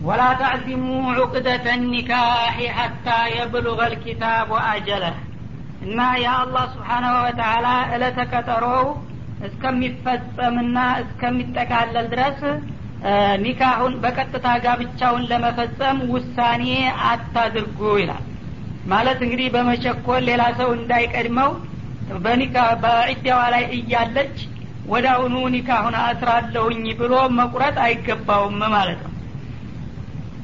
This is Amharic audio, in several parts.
ወላ ተዕዚሙ ዑቅደተ ኒካሒ ሐታ የብሉገ ልኪታብ አጀለህ እና የአላህ ስብሓናሁ ወተላ እለተ ቀጠሮው እስከሚፈጸምና እስከሚጠቃለል ድረስ ኒካሁን በቀጥታ ጋብቻውን ለመፈጸም ውሳኔ አታድርጉ ይላል። ማለት እንግዲህ በመቸኮል ሌላ ሰው እንዳይቀድመው በዒዳዋ ላይ እያለች አሁኑ ኒካሁን አስራለሁኝ ብሎ መቁረጥ አይገባውም ማለት ነው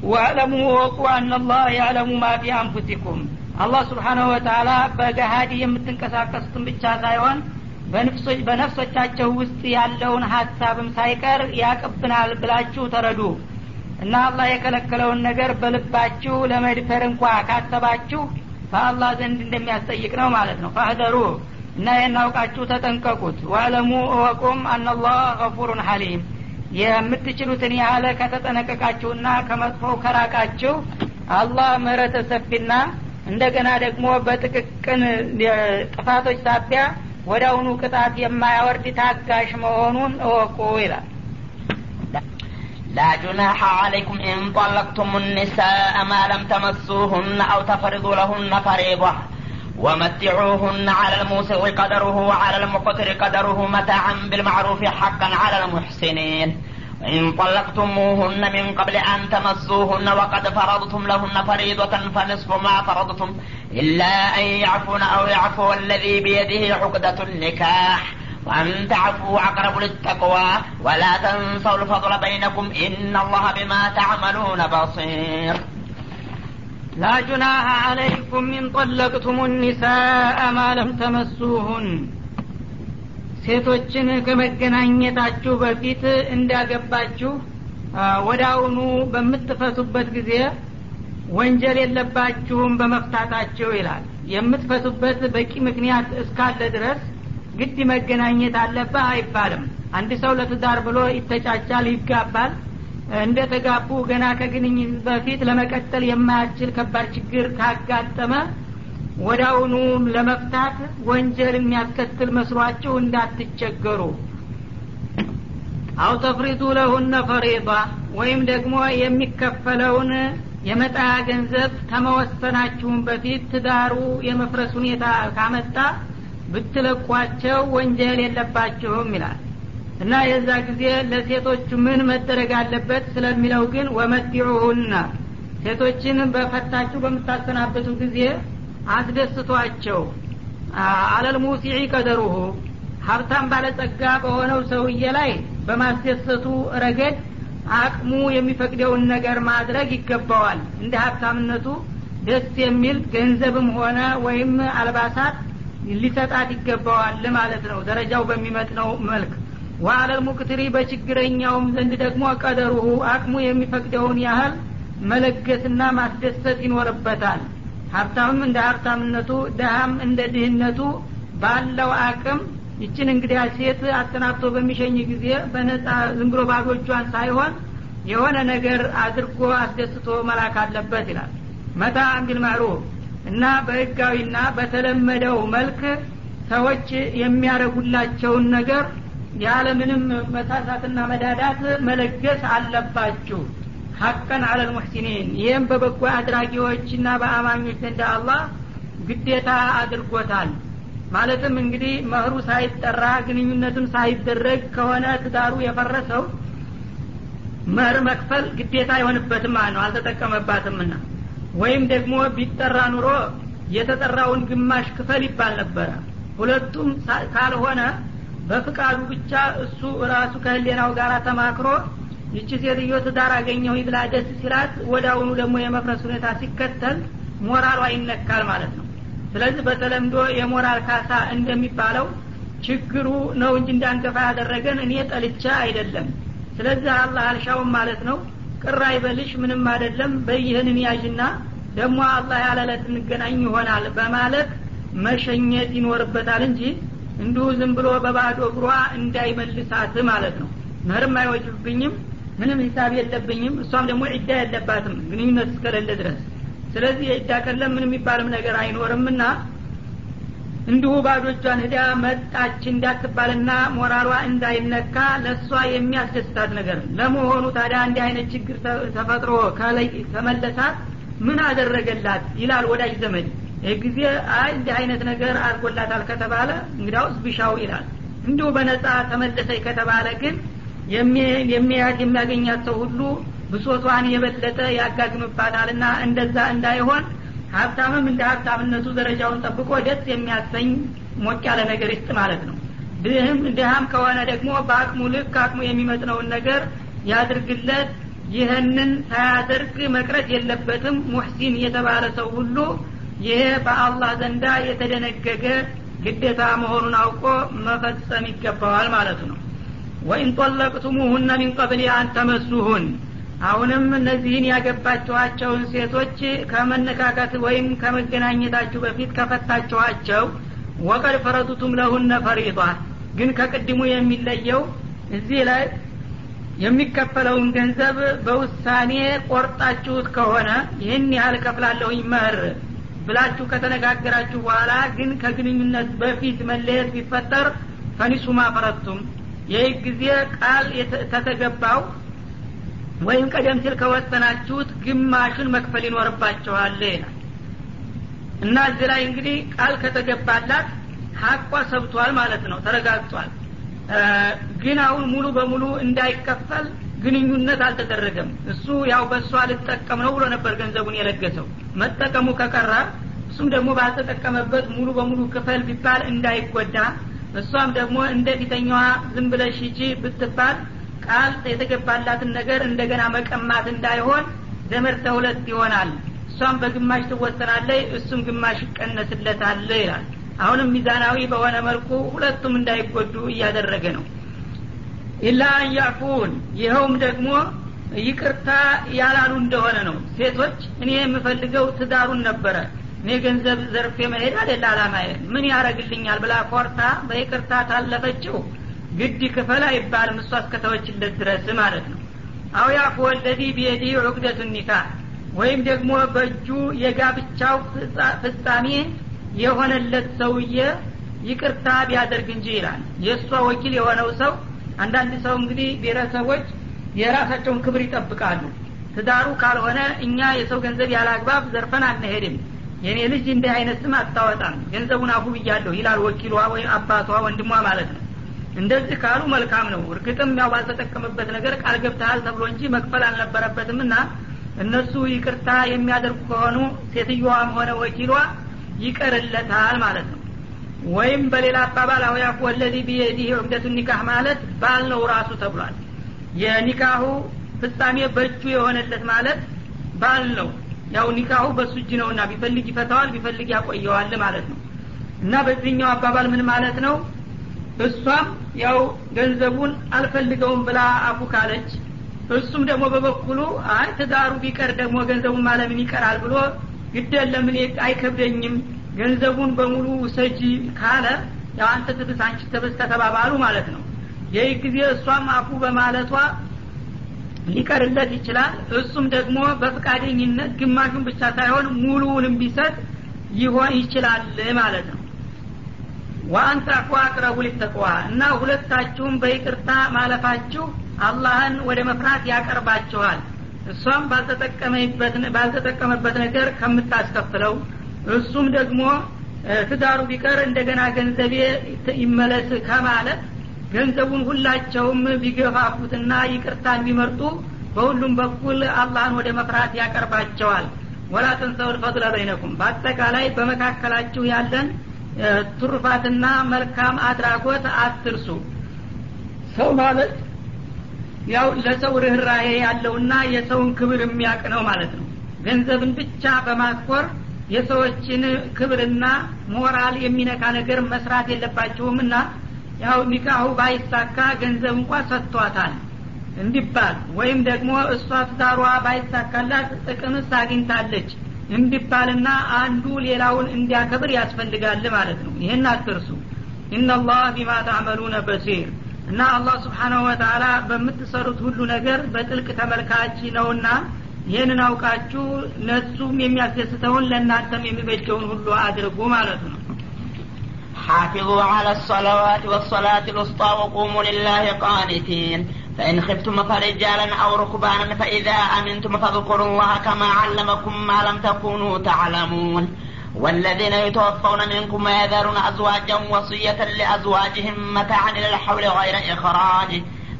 ወአለሙ ወቁ አናላህ ያዕለሙ ማ ፊ አንፉሲኩም አላህ ስብሓናሁ ወተላ በገሃዲ የምትንቀሳቀሱትን ብቻ ሳይሆን በነፍሶቻቸው ውስጥ ያለውን ሀሳብም ሳይቀር ያቅብናል ብላችሁ ተረዱ እና አላህ የከለከለውን ነገር በልባችሁ ለመድፈር እንኳ ካሰባችሁ በአላህ ዘንድ እንደሚያስጠይቅ ነው ማለት ነው ፋህደሩ እና የናውቃችሁ ተጠንቀቁት ዋዕለሙ እወቁም አናላህ ገፉሩን ሐሊም የምትችሉትን ያህለ ከተጠነቀቃችሁና ከመጥፎው ከራቃችሁ አላህ ምህረተ ሰፊና እንደገና ደግሞ በጥቅቅን ጥፋቶች ሳቢያ ወደ አሁኑ ቅጣት የማያወርድ ታጋሽ መሆኑን እወቁ ይላል لا جناح عليكم إن طلقتم النساء ما لم تمسوهن أو تفرضوا لهن فريضة ومتعوهن على الموسع قدره وعلى المقتر قدره متاعا بالمعروف حقا على المحسنين. وإن طلقتموهن من قبل أن تمسوهن وقد فرضتم لهن فريضة فنصف ما فرضتم إلا أن يعفون أو يعفو الذي بيده عقدة النكاح. وأن تعفوا أقرب للتقوى ولا تنسوا الفضل بينكم إن الله بما تعملون بصير. لا جناح عليكم إن طلقتم النساء ما لم تمسوهن ሴቶችን ከመገናኘታችሁ በፊት እንዳገባችሁ ወደ አሁኑ በምትፈቱበት ጊዜ ወንጀል የለባችሁም በመፍታታቸው ይላል የምትፈቱበት በቂ ምክንያት እስካለ ድረስ ግድ መገናኘት አለብህ አይባልም አንድ ሰው ለትዳር ብሎ ይተጫጫል ይጋባል እንደ ተጋቡ ገና ከግንኙነት በፊት ለመቀጠል የማያስችል ከባድ ችግር ካጋጠመ ወዳውኑ ለመፍታት ወንጀል የሚያስከትል መስሏችሁ እንዳትቸገሩ። አው ተፍሪዱ ለሁነ ፈሪዳ ወይም ደግሞ የሚከፈለውን የመጣያ ገንዘብ ከመወሰናችሁም በፊት ትዳሩ የመፍረስ ሁኔታ ካመጣ ብትለቋቸው ወንጀል የለባችሁም ይላል እና የዛ ጊዜ ለሴቶቹ ምን መደረግ አለበት ስለሚለው ግን ወመቲዑሁና ሴቶችን በፈታችሁ በምታሰናበቱ ጊዜ አስደስቷቸው። አለል ቀደሩሁ ሀብታም ባለጸጋ በሆነው ሰውዬ ላይ በማስደሰቱ ረገድ አቅሙ የሚፈቅደውን ነገር ማድረግ ይገባዋል። እንደ ሀብታምነቱ ደስ የሚል ገንዘብም ሆነ ወይም አልባሳት ሊሰጣት ይገባዋል ማለት ነው። ደረጃው በሚመጥነው መልክ ወአለል ሙቅትሪ በችግረኛውም ዘንድ ደግሞ ቀደሩሁ አቅሙ የሚፈቅደውን ያህል መለገስና ማስደሰት ይኖርበታል። ሀብታምም እንደ ሀብታምነቱ ደሃም እንደ ድህነቱ ባለው አቅም ይችን እንግዲያ ሴት አሰናብቶ በሚሸኝ ጊዜ በነጻ ዝም ብሎ ሳይሆን የሆነ ነገር አድርጎ አስደስቶ መላክ አለበት ይላል። መታ ቢል ማዕሩፍ እና በህጋዊና በተለመደው መልክ ሰዎች የሚያደረጉላቸውን ነገር ያለምንም መሳሳትና መዳዳት መለገስ አለባችሁ። ሀቀን አለል ሙሕሲኒን። ይህም በበጎ አድራጊዎችና በአማኞች ዘንድ አላህ ግዴታ አድርጎታል። ማለትም እንግዲህ መህሩ ሳይጠራ ግንኙነትም ሳይደረግ ከሆነ ትዳሩ የፈረሰው መህር መክፈል ግዴታ አይሆንበትም ማለት ነው አልተጠቀመባትምና። ወይም ደግሞ ቢጠራ ኑሮ የተጠራውን ግማሽ ክፈል ይባል ነበረ። ሁለቱም ካልሆነ በፍቃዱ ብቻ እሱ ራሱ ከህሌናው ጋር ተማክሮ ይቺ ሴትዮ ትዳር አገኘሁ ብላ ደስ ሲላት አሁኑ ደግሞ የመፍረስ ሁኔታ ሲከተል ሞራሏ ይነካል ማለት ነው። ስለዚህ በተለምዶ የሞራል ካሳ እንደሚባለው ችግሩ ነው እንጂ እንዳንገፋ ያደረገን እኔ ጠልቻ አይደለም። ስለዚህ አላህ አልሻውም ማለት ነው። ቅር አይበልሽ ምንም አይደለም። በይህንን ያዥና ደግሞ አላህ ያለለት እንገናኝ ይሆናል በማለት መሸኘት ይኖርበታል እንጂ እንዲሁ ዝም ብሎ በባዶ እግሯ እንዳይመልሳት ማለት ነው። ምህርም አይወጅብኝም ምንም ሂሳብ የለብኝም እሷም ደግሞ ዒዳ የለባትም ግንኙነት እስከሌለ ድረስ። ስለዚህ የዒዳ ቀለም ምን የሚባልም ነገር አይኖርምና እንዲሁ ባዶ እጇን ህዳ መጣች እንዳትባልና ሞራሏ እንዳይነካ ለእሷ የሚያስደስታት ነገር። ለመሆኑ ታዲያ እንዲህ አይነት ችግር ተፈጥሮ ከመለሳት ምን አደረገላት? ይላል ወዳጅ ዘመድ ይህ ጊዜ እንዲህ አይነት ነገር አድርጎላታል ከተባለ እንግዳውስ ብሻው ይላል። እንዲሁ በነጻ ተመለሰች ከተባለ ግን የሚያያት የሚያገኛት ሰው ሁሉ ብሶቷን የበለጠ ያጋግምባታልና እንደዛ እንዳይሆን ሀብታምም እንደ ሀብታምነቱ ደረጃውን ጠብቆ ደስ የሚያሰኝ ሞቅ ያለ ነገር ይስጥ ማለት ነው። ድህም ድሃም ከሆነ ደግሞ በአቅሙ ልክ አቅሙ የሚመጥነውን ነገር ያድርግለት። ይህንን ሳያደርግ መቅረት የለበትም። ሙሕሲን የተባለ ሰው ሁሉ ይሄ በአላህ ዘንዳ የተደነገገ ግዴታ መሆኑን አውቆ መፈጸም ይገባዋል ማለት ነው። ወኢን ጠለቅቱሙሁነ ሚን ቀብል አን አሁንም እነዚህን ያገባችኋቸውን ሴቶች ከመነካከት ወይም ከመገናኘታችሁ በፊት ከፈታችኋቸው ወቀድ ፈረቱቱም ለሁነ ፈሪጧ ግን ከቅድሙ የሚለየው እዚህ ላይ የሚከፈለውን ገንዘብ በውሳኔ ቆርጣችሁት ከሆነ ይህን ያህል ከፍላለሁኝ መህር ብላችሁ ከተነጋገራችሁ በኋላ ግን ከግንኙነት በፊት መለየት ቢፈጠር ፈኒሱማ ፈረቱም ይህ ጊዜ ቃል ተተገባው ወይም ቀደም ሲል ከወሰናችሁት ግማሹን መክፈል ይኖርባቸዋል ይላል። እና እዚህ ላይ እንግዲህ ቃል ከተገባላት ሀቋ ሰብቷል ማለት ነው ተረጋግጧል። ግን አሁን ሙሉ በሙሉ እንዳይከፈል ግንኙነት አልተደረገም። እሱ ያው በእሷ ልጠቀም ነው ብሎ ነበር ገንዘቡን የለገሰው መጠቀሙ ከቀረ እሱም ደግሞ ባልተጠቀመበት ሙሉ በሙሉ ክፈል ቢባል እንዳይጎዳ እሷም ደግሞ እንደ ፊተኛዋ ዝም ብለሽ ሂጂ ብትባል ቃል የተገባላትን ነገር እንደገና መቀማት እንዳይሆን ዘመድ ተሁለት ይሆናል። እሷም በግማሽ ትወሰናለይ እሱም ግማሽ ይቀነስለታል ይላል። አሁንም ሚዛናዊ በሆነ መልኩ ሁለቱም እንዳይጎዱ እያደረገ ነው ኢላ አንያፉን ይኸውም ደግሞ ይቅርታ ያላሉ እንደሆነ ነው። ሴቶች እኔ የምፈልገው ትዳሩን ነበረ። እኔ ገንዘብ ዘርፌ መሄድ አደላ አላማዬ። ምን ያረግልኛል ብላ ኮርታ በይቅርታ ታለፈችው። ግድ ክፈል አይባልም እሷ እስከተወችለት ድረስ ማለት ነው። አው ያፉ ወለዚ ቢየዲ ዑቅደቱ ኒካህ ወይም ደግሞ በእጁ የጋብቻው ፍጻሜ የሆነለት ሰውዬ ይቅርታ ቢያደርግ እንጂ ይላል። የእሷ ወኪል የሆነው ሰው አንዳንድ ሰው እንግዲህ ብሔረሰቦች የራሳቸውን ክብር ይጠብቃሉ። ትዳሩ ካልሆነ እኛ የሰው ገንዘብ ያለ አግባብ ዘርፈን አንሄድም። የእኔ ልጅ እንዲህ አይነት ስም አታወጣም። ገንዘቡን አፉ ብያለሁ ይላል ወኪሏ ወይም አባቷ ወንድሟ ማለት ነው። እንደዚህ ካሉ መልካም ነው። እርግጥም ያው ባልተጠቀምበት ነገር ቃል ገብተሃል ተብሎ እንጂ መክፈል አልነበረበትም እና እነሱ ይቅርታ የሚያደርጉ ከሆኑ ሴትዮዋም ሆነ ወኪሏ ይቀርለታል ማለት ነው ወይም በሌላ አባባል አውያፍ ወለዚ ቢየዲህ ዑምደቱ ኒካህ ማለት ባል ነው ራሱ ተብሏል። የኒካሁ ፍጻሜ በእጁ የሆነለት ማለት ባል ነው። ያው ኒካሁ በሱ እጅ ነውና ቢፈልግ ይፈታዋል ቢፈልግ ያቆየዋል ማለት ነው። እና በዚህኛው አባባል ምን ማለት ነው? እሷም ያው ገንዘቡን አልፈልገውም ብላ አፉ ካለች እሱም ደግሞ በበኩሉ አይ ትዳሩ ቢቀር ደግሞ ገንዘቡን ማለምን ይቀራል ብሎ እኔ አይከብደኝም ገንዘቡን በሙሉ ውሰጂ ካለ ያው አንተ ትብስ አንቺ ትብስ ከተባባሉ ማለት ነው። ይህ ጊዜ እሷም አፉ በማለቷ ሊቀርለት ይችላል። እሱም ደግሞ በፍቃደኝነት ግማሹን ብቻ ሳይሆን ሙሉውንም ቢሰጥ ይሆን ይችላል ማለት ነው። ወአንተ አፉ አቅረቡ ሊተቅዋ እና ሁለታችሁም በይቅርታ ማለፋችሁ አላህን ወደ መፍራት ያቀርባችኋል። እሷም ባልተጠቀመበት ነገር ከምታስከፍለው እሱም ደግሞ ትዳሩ ቢቀር እንደገና ገንዘቤ ይመለስ ከማለት ገንዘቡን ሁላቸውም ቢገፋፉትና ይቅርታን ቢመርጡ በሁሉም በኩል አላህን ወደ መፍራት ያቀርባቸዋል። ወላ ተንሰው ልፈضለ በይነኩም። በአጠቃላይ በመካከላችሁ ያለን ትሩፋትና መልካም አድራጎት አትርሱ። ሰው ማለት ያው ለሰው ርኅራሄ ያለውና የሰውን ክብር የሚያቅ ነው ማለት ነው። ገንዘብን ብቻ በማትኮር የሰዎችን ክብርና ሞራል የሚነካ ነገር መስራት የለባቸውም እና ያው ኒካሁ ባይሳካ ገንዘብ እንኳ ሰጥቷታል እንዲባል ወይም ደግሞ እሷ ትዳሯ ባይሳካላት ጥቅምስ አግኝታለች እንዲባልና አንዱ ሌላውን እንዲያከብር ያስፈልጋል ማለት ነው። ይህን አትርሱ። ኢናላህ ቢማ ታዕመሉነ በሲር እና አላህ ስብሓናሁ ወተላ በምትሰሩት ሁሉ ነገር በጥልቅ ተመልካች ነውና ይህንን አውቃችሁ ለሱም የሚያስደስተውን ለእናንተም የሚበጀውን ሁሉ አድርጉ ማለት ነው حافظوا على الصلوات والصلاة الوسطى وقوموا لله قانتين فإن خفتم فرجالا أو ركبانا فإذا أمنتم فاذكروا الله كما علمكم ما لم تكونوا تعلمون والذين يتوفون منكم ويذرون أزواجا وصية لأزواجهم متاعا إلى الحول غير إخراج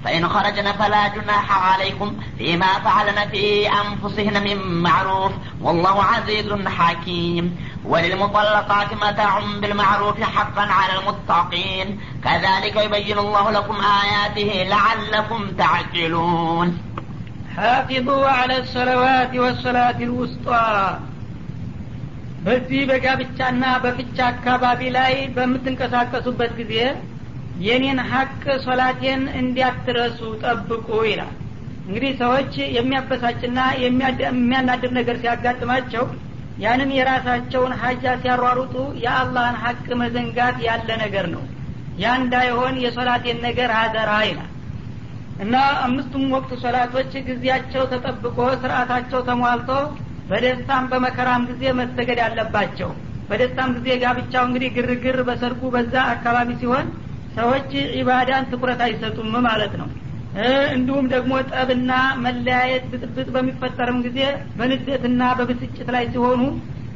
فإن خرجن فلا جناح عليكم فيما فعلن في أنفسهن من معروف والله عزيز حكيم وللمطلقات متاع بالمعروف حقا على المتقين كذلك يبين الله لكم آياته لعلكم تعقلون حافظوا على الصلوات والصلاة الوسطى በዚህ በጋብቻና በፍቻ አካባቢ ላይ በምትንቀሳቀሱበት ጊዜ የኔን ሀቅ ሶላቴን እንዲያትረሱ ጠብቁ ይላል። እንግዲህ ሰዎች የሚያበሳጭና የሚያናድር ነገር ሲያጋጥማቸው ያንን የራሳቸውን ሀጃ ሲያሯሩጡ የአላህን ሀቅ መዘንጋት ያለ ነገር ነው። ያ እንዳይሆን የሶላቴን ነገር አደራ ይላል። እና አምስቱም ወቅት ሶላቶች ጊዜያቸው ተጠብቆ ስርአታቸው ተሟልቶ በደስታም በመከራም ጊዜ መሰገድ ያለባቸው በደስታም ጊዜ ጋብቻው እንግዲህ ግርግር በሰርጉ በዛ አካባቢ ሲሆን ሰዎች ኢባዳን ትኩረት አይሰጡም ማለት ነው። እንዲሁም ደግሞ ጠብና መለያየት ብጥብጥ በሚፈጠርም ጊዜ በንደትና በብስጭት ላይ ሲሆኑ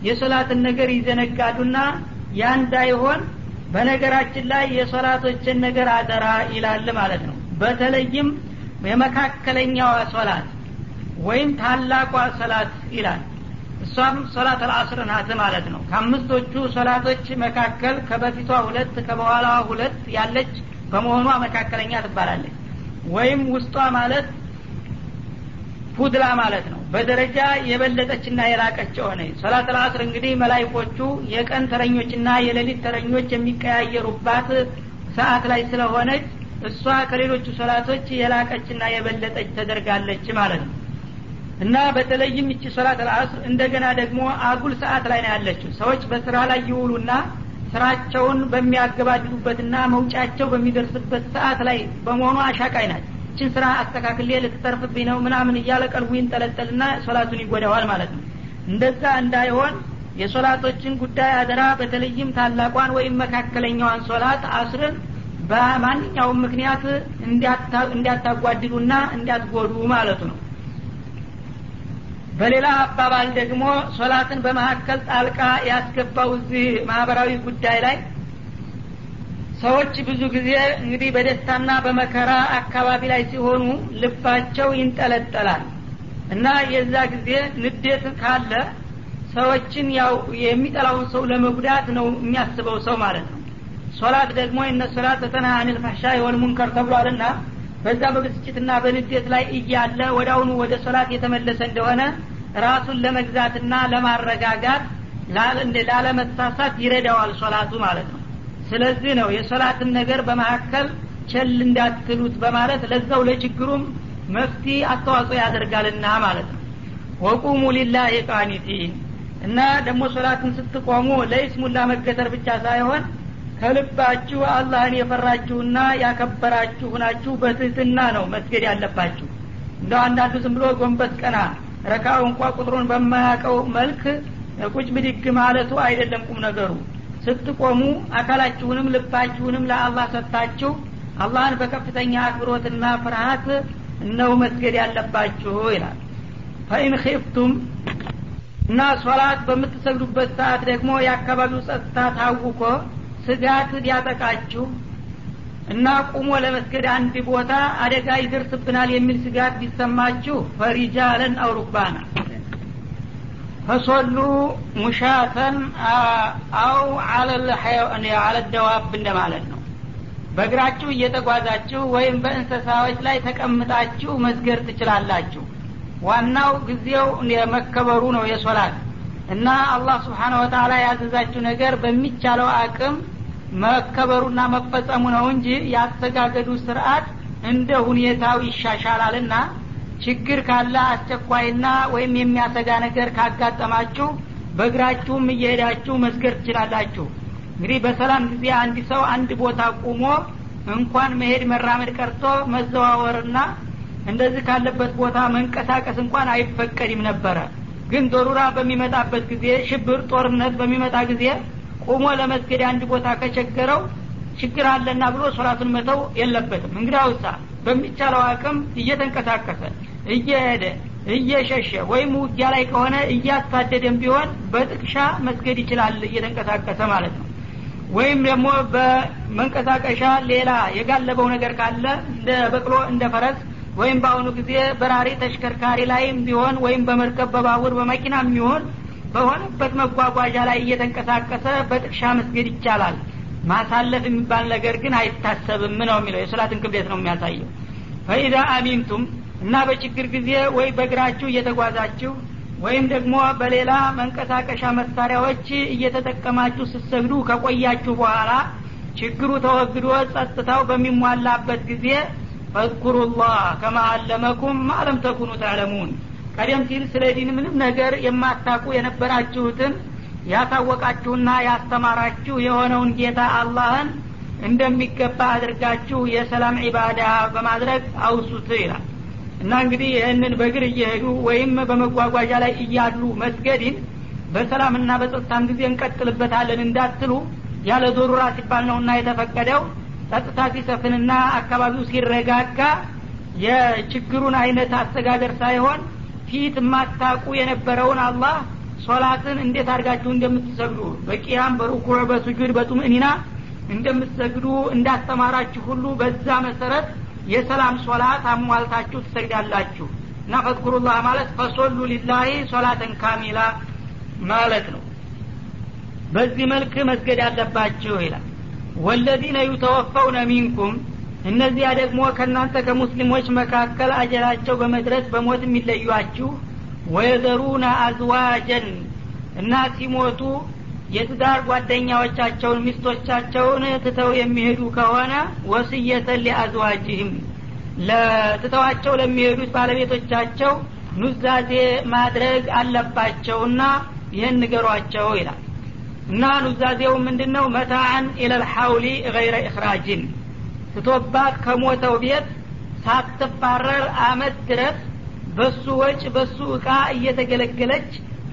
የሶላትን ነገር ይዘነጋዱና ያ እንዳይሆን በነገራችን ላይ የሶላቶችን ነገር አደራ ይላል ማለት ነው። በተለይም የመካከለኛዋ ሶላት ወይም ታላቋ ሶላት ይላል እሷም ሶላት አልአስር ናት ማለት ነው። ከአምስቶቹ ሶላቶች መካከል ከበፊቷ ሁለት ከበኋላ ሁለት ያለች በመሆኗ መካከለኛ ትባላለች። ወይም ውስጧ ማለት ፉድላ ማለት ነው። በደረጃ የበለጠችና የላቀች የሆነ ሶላት አልአስር እንግዲህ መላይኮቹ የቀን ተረኞችና የሌሊት ተረኞች የሚቀያየሩባት ሰዓት ላይ ስለሆነች እሷ ከሌሎቹ ሶላቶች የላቀችና የበለጠች ተደርጋለች ማለት ነው እና በተለይም እቺ ሶላት አልአስር እንደገና ደግሞ አጉል ሰዓት ላይ ነው ያለችው። ሰዎች በስራ ላይ ይውሉና ስራቸውን በሚያገባድዱበትና መውጫቸው በሚደርስበት ሰዓት ላይ በመሆኑ አሻቃይ ናት እችን ስራ አስተካክሌ ልትተርፍብኝ ነው ምናምን እያለ ቀልቡ ይንጠለጠልና ሶላቱን ይጎዳዋል ማለት ነው። እንደዛ እንዳይሆን የሶላቶችን ጉዳይ አደራ በተለይም ታላቋን ወይም መካከለኛዋን ሶላት አስርን በማንኛውም ምክንያት እንዲያታጓድሉና እንዲያትጎዱ ማለቱ ነው በሌላ አባባል ደግሞ ሶላትን በመካከል ጣልቃ ያስገባው እዚህ ማህበራዊ ጉዳይ ላይ ሰዎች ብዙ ጊዜ እንግዲህ በደስታና በመከራ አካባቢ ላይ ሲሆኑ ልባቸው ይንጠለጠላል። እና የዛ ጊዜ ንዴት ካለ ሰዎችን ያው የሚጠላውን ሰው ለመጉዳት ነው የሚያስበው ሰው ማለት ነው። ሶላት ደግሞ إن الصلاة تنهى عن الفحشاء والمنكر ተብሏልና በዛ በብስጭትና በንዴት ላይ እያለ ወዳውኑ ወደ ሶላት የተመለሰ እንደሆነ ራሱን ለመግዛትና ለማረጋጋት ላለመሳሳት ይረዳዋል ሶላቱ ማለት ነው። ስለዚህ ነው የሶላትን ነገር በመካከል ቸል እንዳትሉት በማለት ለዛው ለችግሩም መፍትሄ አስተዋጽኦ ያደርጋልና ማለት ነው። وقوموا لله قانتين እና ደግሞ ሶላትን ስትቆሙ ለይስሙላ መገተር ብቻ ሳይሆን ከልባችሁ አላህን የፈራችሁና ያከበራችሁ ሁናችሁ በትህትና ነው መስገድ ያለባችሁ። እንደ አንዳንዱ ዝም ብሎ ጎንበስ ቀና ረካው እንኳ ቁጥሩን በማያውቀው መልክ ቁጭ ብድግ ማለቱ አይደለም ቁም ነገሩ። ስትቆሙ አካላችሁንም ልባችሁንም ለአላህ ሰጥታችሁ አላህን በከፍተኛ አክብሮትና ፍርሀት ነው መስገድ ያለባችሁ ይላል። ፈኢን ኺፍቱም እና ሶላት በምትሰግዱበት ሰዓት ደግሞ የአካባቢው ጸጥታ ታውቆ ስጋት ሊያጠቃችሁ እና ቁሞ ለመስገድ አንድ ቦታ አደጋ ይደርስብናል የሚል ስጋት ቢሰማችሁ ፈሪጃለን አውሩባና። ፈሶሉ ሙሻተን አው አለደዋብ እንደማለት ነው። በእግራችሁ እየተጓዛችሁ ወይም በእንስሳዎች ላይ ተቀምጣችሁ መስገድ ትችላላችሁ። ዋናው ጊዜው የመከበሩ ነው የሶላት እና አላህ ስብሓነ ወተላ ያዘዛችሁ ነገር በሚቻለው አቅም መከበሩና መፈጸሙ ነው እንጂ ያስተጋገዱ ስርአት እንደ ሁኔታው ይሻሻላልና ችግር ካለ አስቸኳይና ወይም የሚያሰጋ ነገር ካጋጠማችሁ በእግራችሁም እየሄዳችሁ መስገድ ትችላላችሁ። እንግዲህ በሰላም ጊዜ አንድ ሰው አንድ ቦታ ቁሞ እንኳን መሄድ መራመድ ቀርቶ መዘዋወርና እንደዚህ ካለበት ቦታ መንቀሳቀስ እንኳን አይፈቀድም ነበረ ግን ዶሩራ በሚመጣበት ጊዜ ሽብር ጦርነት በሚመጣ ጊዜ ቁሞ ለመስገድ አንድ ቦታ ከቸገረው ችግር አለና ብሎ ሶላቱን መተው የለበትም። እንግዲያውሳ በሚቻለው አቅም እየተንቀሳቀሰ እየሄደ እየሸሸ ወይም ውጊያ ላይ ከሆነ እያሳደደም ቢሆን በጥቅሻ መስገድ ይችላል እየተንቀሳቀሰ ማለት ነው። ወይም ደግሞ በመንቀሳቀሻ ሌላ የጋለበው ነገር ካለ እንደ በቅሎ እንደ ፈረስ ወይም በአሁኑ ጊዜ በራሪ ተሽከርካሪ ላይም ቢሆን ወይም በመርከብ በባቡር በመኪና የሚሆን በሆነበት መጓጓዣ ላይ እየተንቀሳቀሰ በጥቅሻ መስገድ ይቻላል። ማሳለፍ የሚባል ነገር ግን አይታሰብም ነው የሚለው። የሶላትን ክብደት ነው የሚያሳየው። ፈኢዛ አሚንቱም እና በችግር ጊዜ ወይ በእግራችሁ እየተጓዛችሁ ወይም ደግሞ በሌላ መንቀሳቀሻ መሳሪያዎች እየተጠቀማችሁ ስትሰግዱ ከቆያችሁ በኋላ ችግሩ ተወግዶ ጸጥታው በሚሟላበት ጊዜ ፈዝኩሩላህ ከማ አለመኩም ማለም ተኩኑ ተዕለሙን። ቀደም ሲል ስለ ዲን ምንም ነገር የማታቁ የነበራችሁትን ያሳወቃችሁና ያስተማራችሁ የሆነውን ጌታ አላህን እንደሚገባ አድርጋችሁ የሰላም ዒባዳ በማድረግ አውሱት ይላል። እና እንግዲህ ይህንን በእግር እየሄዱ ወይም በመጓጓዣ ላይ እያሉ መስገድን በሰላምና በጸጥታም ጊዜ እንቀጥልበታለን እንዳትሉ ያለ ዶሩራ ሲባል ነውና የተፈቀደው ጸጥታ ሲሰፍንና አካባቢው ሲረጋጋ የችግሩን አይነት አስተጋገር ሳይሆን ፊት የማታቁ የነበረውን አላህ ሶላትን እንዴት አድርጋችሁ እንደምትሰግዱ በቂያም በሩኩዕ በሱጁድ በጡምእኒና እንደምትሰግዱ እንዳስተማራችሁ ሁሉ በዛ መሰረት የሰላም ሶላት አሟልታችሁ ትሰግዳላችሁ። እና ፈትኩሩላህ ማለት ፈሶሉ ሊላሂ ሶላተን ካሚላ ማለት ነው። በዚህ መልክ መስገድ አለባችሁ ይላል ወለዚነ ዩተወፈውነ ሚንኩም እነዚያ ደግሞ ከእናንተ ከሙስሊሞች መካከል አጀላቸው በመድረስ በሞት የሚለዩአችሁ ወየዘሩነ አዝዋጀን እና ሲሞቱ የትዳር ጓደኛዎቻቸውን ሚስቶቻቸውን ትተው የሚሄዱ ከሆነ ወስየተን ሊአዝዋጅህም። ለትተዋቸው ለሚሄዱት ባለቤቶቻቸው ኑዛዜ ማድረግ አለባቸውና ይህን ንገሯቸው ይላል እና ኑዛዜው ምንድን ነው መታአን ኢለልሐውሊ ገይረ እክራጅን ትቶባት ከሞተው ቤት ሳትባረር አመት ድረስ በሱ ወጭ በሱ እቃ እየተገለገለች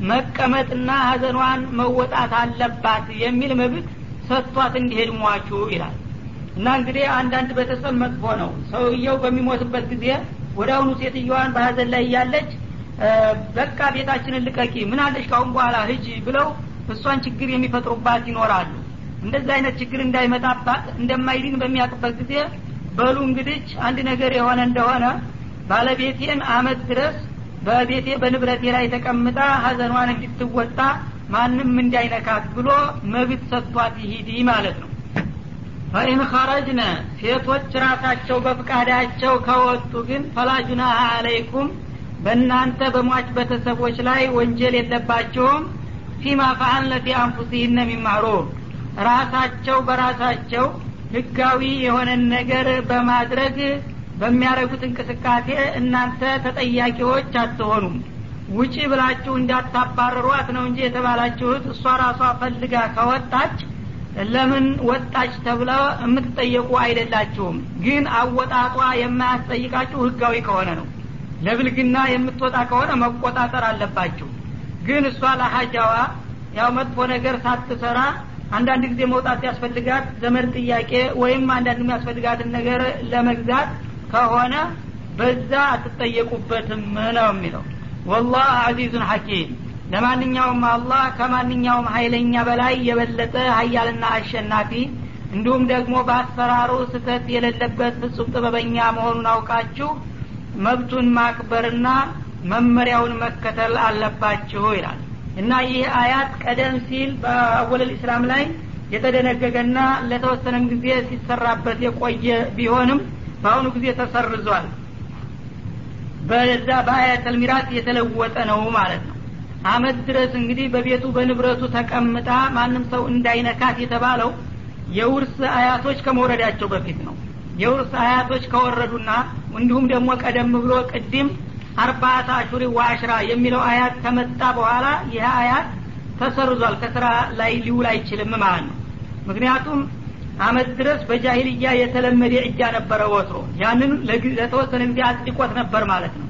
መቀመጥና ሀዘኗን መወጣት አለባት የሚል መብት ሰጥቷት እንዲሄድ ሟቹ ይላል። እና እንግዲህ አንዳንድ ቤተሰብ መጥፎ ነው። ሰውየው በሚሞትበት ጊዜ ወደ አሁኑ ሴትዮዋን በሀዘን ላይ እያለች በቃ ቤታችንን ልቀቂ ምን አለሽ? ካሁን በኋላ ህጅ ብለው እሷን ችግር የሚፈጥሩባት ይኖራሉ። እንደዚህ አይነት ችግር እንዳይመጣባት እንደማይድን በሚያውቅበት ጊዜ በሉ እንግዲህ አንድ ነገር የሆነ እንደሆነ ባለቤቴን አመት ድረስ በቤቴ በንብረቴ ላይ ተቀምጣ ሀዘኗን እንድትወጣ ማንም እንዳይነካት ብሎ መብት ሰጥቷት ይሂድ ማለት ነው። ፈኢን ኸረጅነ ሴቶች ራሳቸው በፍቃዳቸው ከወጡ ግን ፈላጁና አለይኩም በእናንተ በሟች ቤተሰቦች ላይ ወንጀል የለባቸውም ፊማ ፈአልነ ፊ አንፉሲህነ ሚማዕሩፍ ራሳቸው በራሳቸው ህጋዊ የሆነን ነገር በማድረግ በሚያደረጉት እንቅስቃሴ እናንተ ተጠያቂዎች አትሆኑም። ውጪ ብላችሁ እንዳታባረሯት ነው እንጂ የተባላችሁት እሷ ራሷ ፈልጋ ከወጣች ለምን ወጣች ተብለ የምትጠየቁ አይደላችሁም። ግን አወጣጧ የማያስጠይቃችሁ ህጋዊ ከሆነ ነው። ለብልግና የምትወጣ ከሆነ መቆጣጠር አለባችሁ ግን እሷ ለሀጃዋ ያው መጥፎ ነገር ሳትሰራ አንዳንድ ጊዜ መውጣት ያስፈልጋት ዘመድ ጥያቄ ወይም አንዳንድ የሚያስፈልጋትን ነገር ለመግዛት ከሆነ በዛ አትጠየቁበትም ነው የሚለው። ወላህ አዚዙን ሐኪም። ለማንኛውም አላህ ከማንኛውም ሀይለኛ በላይ የበለጠ ሀያልና አሸናፊ እንዲሁም ደግሞ በአሰራሩ ስተት የሌለበት ፍጹም ጥበበኛ መሆኑን አውቃችሁ መብቱን ማክበርና መመሪያውን መከተል አለባችሁ ይላል። እና ይህ አያት ቀደም ሲል በአወለል ኢስላም ላይ የተደነገገና ለተወሰነም ጊዜ ሲሰራበት የቆየ ቢሆንም በአሁኑ ጊዜ ተሰርዟል። በዛ በአያተል ሚራት የተለወጠ ነው ማለት ነው። አመት ድረስ እንግዲህ በቤቱ በንብረቱ ተቀምጣ ማንም ሰው እንዳይነካት የተባለው የውርስ አያቶች ከመውረዳቸው በፊት ነው። የውርስ አያቶች ከወረዱና እንዲሁም ደግሞ ቀደም ብሎ ቅድም አርባአት አሹሪ ወአሽራ የሚለው አያት ከመጣ በኋላ ይህ አያት ተሰርዟል። ከስራ ላይ ሊውል አይችልም ማለት ነው። ምክንያቱም አመት ድረስ በጃሂልያ የተለመደ እጃ ነበረ ወትሮ። ያንን ለተወሰነ ጊዜ አጽድቆት ነበር ማለት ነው።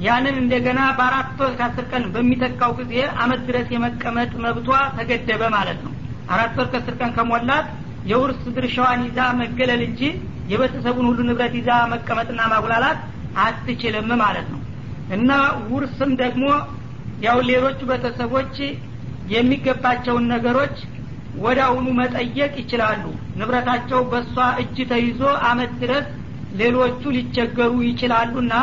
ያንን እንደገና በአራት ወር ከአስር ቀን በሚተካው ጊዜ አመት ድረስ የመቀመጥ መብቷ ተገደበ ማለት ነው። አራት ወር ከስር ቀን ከሞላት የውርስ ድርሻዋን ይዛ መገለል እንጂ የቤተሰቡን ሁሉ ንብረት ይዛ መቀመጥና ማጉላላት አትችልም ማለት ነው እና ውርስም ደግሞ ያው ሌሎቹ ቤተሰቦች የሚገባቸውን ነገሮች አሁኑ መጠየቅ ይችላሉ። ንብረታቸው በእሷ እጅ ተይዞ አመት ድረስ ሌሎቹ ሊቸገሩ ይችላሉና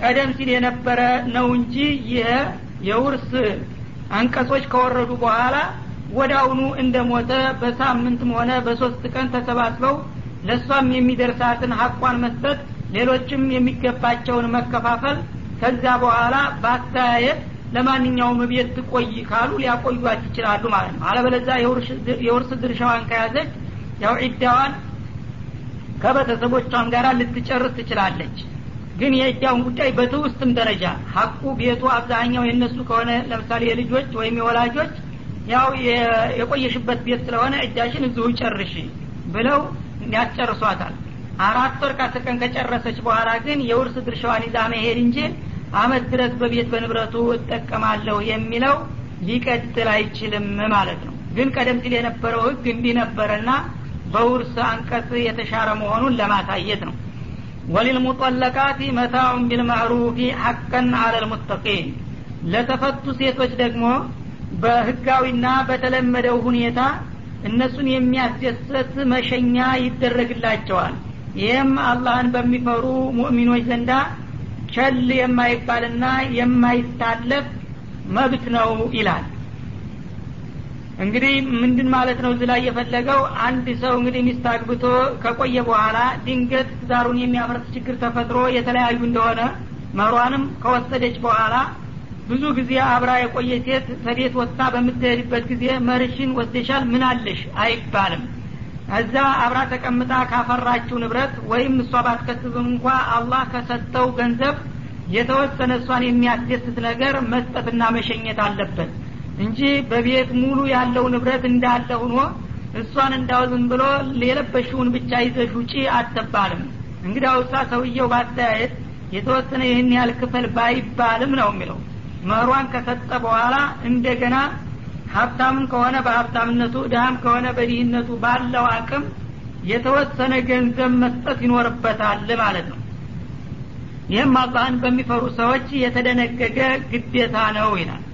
ቀደም ሲል የነበረ ነው እንጂ ይህ የውርስ አንቀጾች ከወረዱ በኋላ ወደ አሁኑ እንደ ሞተ በሳምንትም ሆነ በሶስት ቀን ተሰባስበው ለእሷም የሚደርሳትን ሀቋን መስጠት ሌሎችም የሚገባቸውን መከፋፈል ከዛ በኋላ በአስተያየት ለማንኛውም ቤት ትቆይ ካሉ ሊያቆዩት ይችላሉ ማለት ነው። አለበለዛ የውርስ ድርሻዋን ከያዘች ያው ዒዳዋን ከቤተሰቦቿም ጋር ልትጨርስ ትችላለች። ግን የእጃውን ጉዳይ በትውስትም ደረጃ ሀቁ ቤቱ አብዛኛው የእነሱ ከሆነ ለምሳሌ የልጆች ወይም የወላጆች ያው የቆየሽበት ቤት ስለሆነ እጃሽን እዚሁ ጨርሽ ብለው ያስጨርሷታል። አራት ወር ከአስር ቀን ከጨረሰች በኋላ ግን የውርስ ድርሻዋን ይዛ መሄድ እንጂ አመት ድረስ በቤት በንብረቱ እጠቀማለሁ የሚለው ሊቀጥል አይችልም ማለት ነው። ግን ቀደም ሲል የነበረው ህግ እንዲህ ነበረና በውርስ አንቀጽ የተሻረ መሆኑን ለማሳየት ነው። ወሊልሙጠለቃት መታዑን ቢልማዕሩፊ ሐቀን አለ ልሙተቂን ለተፈቱ ሴቶች ደግሞ በህጋዊና በተለመደው ሁኔታ እነሱን የሚያስደሰት መሸኛ ይደረግላቸዋል። ይህም አላህን በሚፈሩ ሙእሚኖች ዘንዳ ቸል የማይባልና የማይታለፍ መብት ነው ይላል። እንግዲህ ምንድን ማለት ነው? እዚህ ላይ የፈለገው አንድ ሰው እንግዲህ ሚስት አግብቶ ከቆየ በኋላ ድንገት ትዳሩን የሚያፈርስ ችግር ተፈጥሮ የተለያዩ እንደሆነ መሯንም ከወሰደች በኋላ ብዙ ጊዜ አብራ የቆየ ሴት ከቤት ወጥታ በምትሄድበት ጊዜ መርሽን ወስደሻል ምን አለሽ? አይባልም እዛ አብራ ተቀምጣ ካፈራችው ንብረት ወይም እሷ ባትከስብም እንኳ አላህ ከሰጠው ገንዘብ የተወሰነ እሷን የሚያስደስት ነገር መስጠትና መሸኘት አለበት እንጂ በቤት ሙሉ ያለው ንብረት እንዳለ ሁኖ እሷን እንዳው ዝም ብሎ የለበሽውን ብቻ ይዘሽ ውጪ አትባልም። እንግዲህ አውሳ ሰውየው ባስተያየት የተወሰነ ይህን ያህል ክፈል ባይባልም ነው የሚለው። መሯን ከሰጠ በኋላ እንደገና ሀብታምን ከሆነ በሀብታምነቱ ድሃም ከሆነ በድህነቱ ባለው አቅም የተወሰነ ገንዘብ መስጠት ይኖርበታል ማለት ነው። ይህም አላህን በሚፈሩ ሰዎች የተደነገገ ግዴታ ነው ይላል።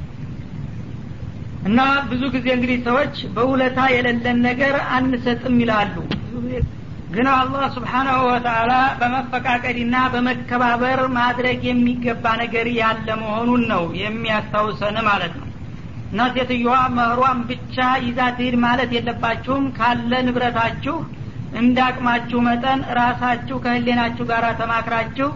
እና ብዙ ጊዜ እንግዲህ ሰዎች በውለታ የሌለን ነገር አንሰጥም ይላሉ። ግን አላህ ስብሓናሁ ወተአላ በመፈቃቀድና በመከባበር ማድረግ የሚገባ ነገር ያለ መሆኑን ነው የሚያስታውሰን ማለት ነው እና ሴትዮዋ መህሯን ብቻ ይዛ ትሂድ ማለት የለባችሁም። ካለ ንብረታችሁ እንዳቅማችሁ መጠን ራሳችሁ ከህሌናችሁ ጋር ተማክራችሁ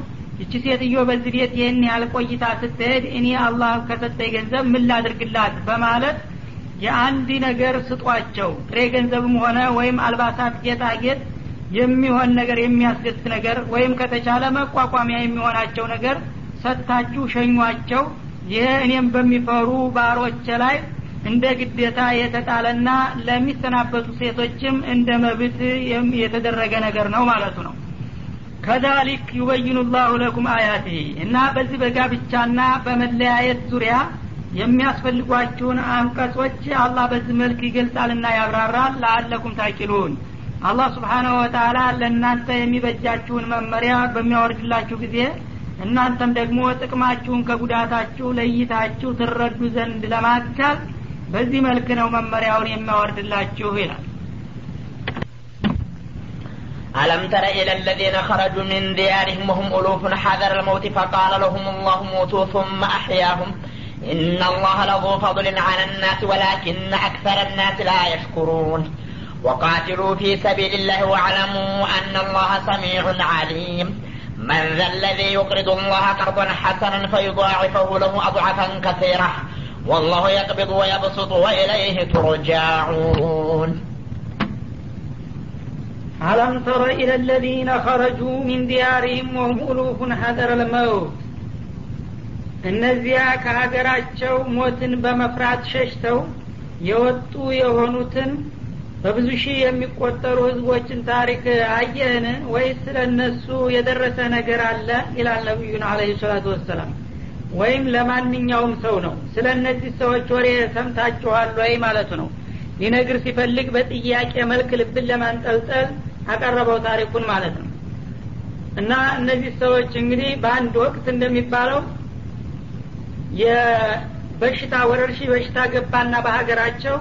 እቺ ሴትዮ በዚህ ቤት ይህን ያህል ቆይታ ስትሄድ እኔ አላህ ከሰጠኝ ገንዘብ ምን ላድርግላት በማለት የአንድ ነገር ስጧቸው። ጥሬ ገንዘብም ሆነ ወይም አልባሳት ጌጣጌጥ የሚሆን ነገር የሚያስደስት ነገር ወይም ከተቻለ መቋቋሚያ የሚሆናቸው ነገር ሰጥታችሁ ሸኟቸው ይህ እኔም በሚፈሩ ባሮች ላይ እንደ ግዴታ የተጣለና ለሚሰናበቱ ሴቶችም እንደ መብት የተደረገ ነገር ነው ማለቱ ነው። ከዛሊክ ዩበይኑ ላሁ ለኩም አያትህ እና በዚህ በጋብቻና በመለያየት ዙሪያ የሚያስፈልጓችሁን አንቀጾች አላህ በዚህ መልክ ይገልጻልና ያብራራል። ለአለኩም ታቂሉን። አላህ ስብሓናሁ ወተላ ለእናንተ የሚበጃችሁን መመሪያ በሚያወርድላችሁ ጊዜ እናንተም ደግሞ ጥቅማችሁን ከጉዳታችሁ ለይታችሁ ትረዱ ዘንድ ለማስቻል በዚህ መልክ ነው መመሪያውን የሚያወርድላችሁ ይላል ألم تر إلى الذين خرجوا من ديارهم وهم ألوف حذر الموت فقال لهم الله موتوا ثم أحياهم إن الله لذو فضل على الناس ولكن أكثر الناس لا يشكرون وقاتلوا في سبيل الله واعلموا أن الله سميع عليم من ذا الذي يقرض الله قرضا حسنا فيضاعفه له أضعافا كثيرة والله يقبض ويبسط وإليه ترجعون ألم تر إلى الذين خرجوا من ديارهم وهم ألوف حذر الموت እነዚያ ከሀገራቸው ሞትን በመፍራት ሸሽተው የወጡ የሆኑትን በብዙ ሺህ የሚቆጠሩ ህዝቦችን ታሪክ አየህን ወይስ ስለ እነሱ የደረሰ ነገር አለ? ይላል ነቢዩን አለ ሰላቱ ወሰላም። ወይም ለማንኛውም ሰው ነው። ስለ እነዚህ ሰዎች ወሬ ሰምታችኋል ወይ ማለቱ ነው። ሊነግር ሲፈልግ በጥያቄ መልክ ልብን ለማንጠልጠል አቀረበው ታሪኩን ማለት ነው። እና እነዚህ ሰዎች እንግዲህ በአንድ ወቅት እንደሚባለው የበሽታ ወረርሺ በሽታ ገባና በሀገራቸው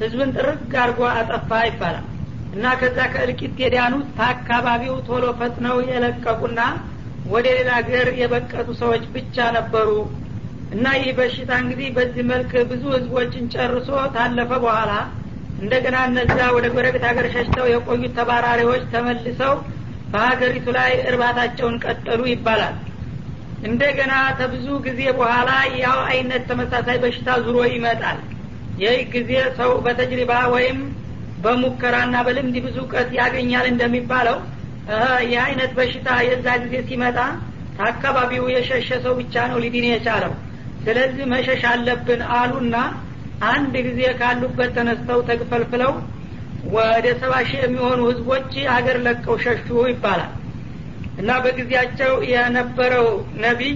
ህዝብን ጥርግ አድርጎ አጠፋ ይባላል። እና ከዛ ከእልቂት የዳኑት ከአካባቢው ቶሎ ፈጥነው የለቀቁና ወደ ሌላ ሀገር የበቀቱ ሰዎች ብቻ ነበሩ። እና ይህ በሽታ እንግዲህ በዚህ መልክ ብዙ ህዝቦችን ጨርሶ ታለፈ በኋላ እንደገና እነዛ ወደ ጎረቤት ሀገር ሸሽተው የቆዩት ተባራሪዎች ተመልሰው በሀገሪቱ ላይ እርባታቸውን ቀጠሉ ይባላል። እንደገና ከብዙ ጊዜ በኋላ ያው አይነት ተመሳሳይ በሽታ ዙሮ ይመጣል ይህ ጊዜ ሰው በተጅሪባ ወይም በሙከራና በልምድ ብዙ እውቀት ያገኛል እንደሚባለው ይህ አይነት በሽታ የዛ ጊዜ ሲመጣ ከአካባቢው የሸሸ ሰው ብቻ ነው ሊድን የቻለው። ስለዚህ መሸሽ አለብን አሉና አንድ ጊዜ ካሉበት ተነስተው ተግፈልፍለው ወደ ሰባ ሺህ የሚሆኑ ህዝቦች ሀገር ለቀው ሸሹ ይባላል። እና በጊዜያቸው የነበረው ነቢይ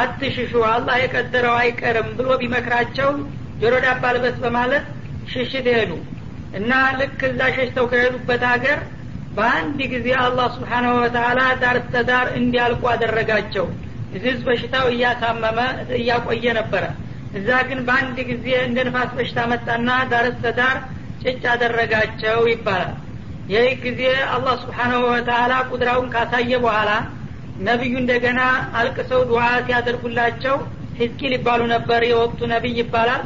አትሽሹ አላህ የቀደረው አይቀርም ብሎ ቢመክራቸው ጆሮ ዳባ ልበስ በማለት ሽሽት ሄዱ እና ልክ እዛ ሸሽተው ከሄዱበት ሀገር በአንድ ጊዜ አላህ ስብሓናሁ ወተላ ዳር እስተዳር እንዲያልቁ አደረጋቸው። እዚህ በሽታው እያሳመመ እያቆየ ነበረ። እዛ ግን በአንድ ጊዜ እንደ ንፋስ በሽታ መጣና ዳር እስተዳር ጭጭ አደረጋቸው ይባላል። ይህ ጊዜ አላህ ስብሓናሁ ወተላ ቁድራውን ካሳየ በኋላ ነቢዩ እንደገና አልቅሰው ዱዓ ሲያደርጉላቸው ሂዝቂል ይባሉ ነበር። የወቅቱ ነቢይ ይባላል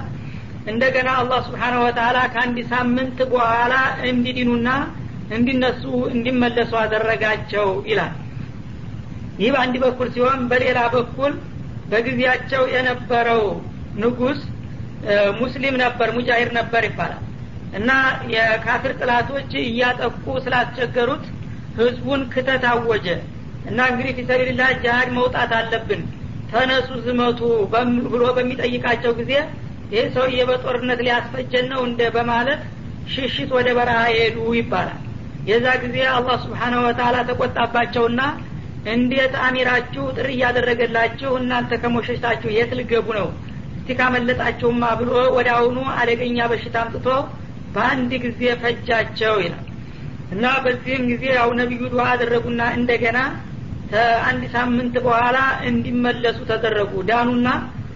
እንደገና አላህ ስብሓነሁ ወተላ ከአንድ ሳምንት በኋላ እንዲድኑና እንዲነሱ እንዲመለሱ አደረጋቸው ይላል። ይህ በአንድ በኩል ሲሆን በሌላ በኩል በጊዜያቸው የነበረው ንጉስ ሙስሊም ነበር ሙጃሂር ነበር ይባላል። እና የካፊር ጥላቶች እያጠቁ ስላስቸገሩት ህዝቡን ክተት አወጀ። እና እንግዲህ ፊሰቢልላህ ጃሃድ መውጣት አለብን ተነሱ ዝመቱ ብሎ በሚጠይቃቸው ጊዜ ይህ ሰውዬ በጦርነት ሊያስፈጀን ነው እንደ በማለት ሽሽት ወደ በረሃ ሄዱ ይባላል። የዛ ጊዜ አላህ ስብሓነሁ ወተላ ተቆጣባቸውና እንዴት አሚራችሁ ጥሪ እያደረገላችሁ እናንተ ከሞሸሽታችሁ የት ልገቡ ነው? እስቲ ካመለጣችሁማ ብሎ ወደ አሁኑ አደገኛ በሽታ አምጥቶ በአንድ ጊዜ ፈጃቸው ይላል። እና በዚህም ጊዜ ያው ነቢዩ ዱዓ አደረጉና እንደገና ከአንድ ሳምንት በኋላ እንዲመለሱ ተደረጉ። ዳኑና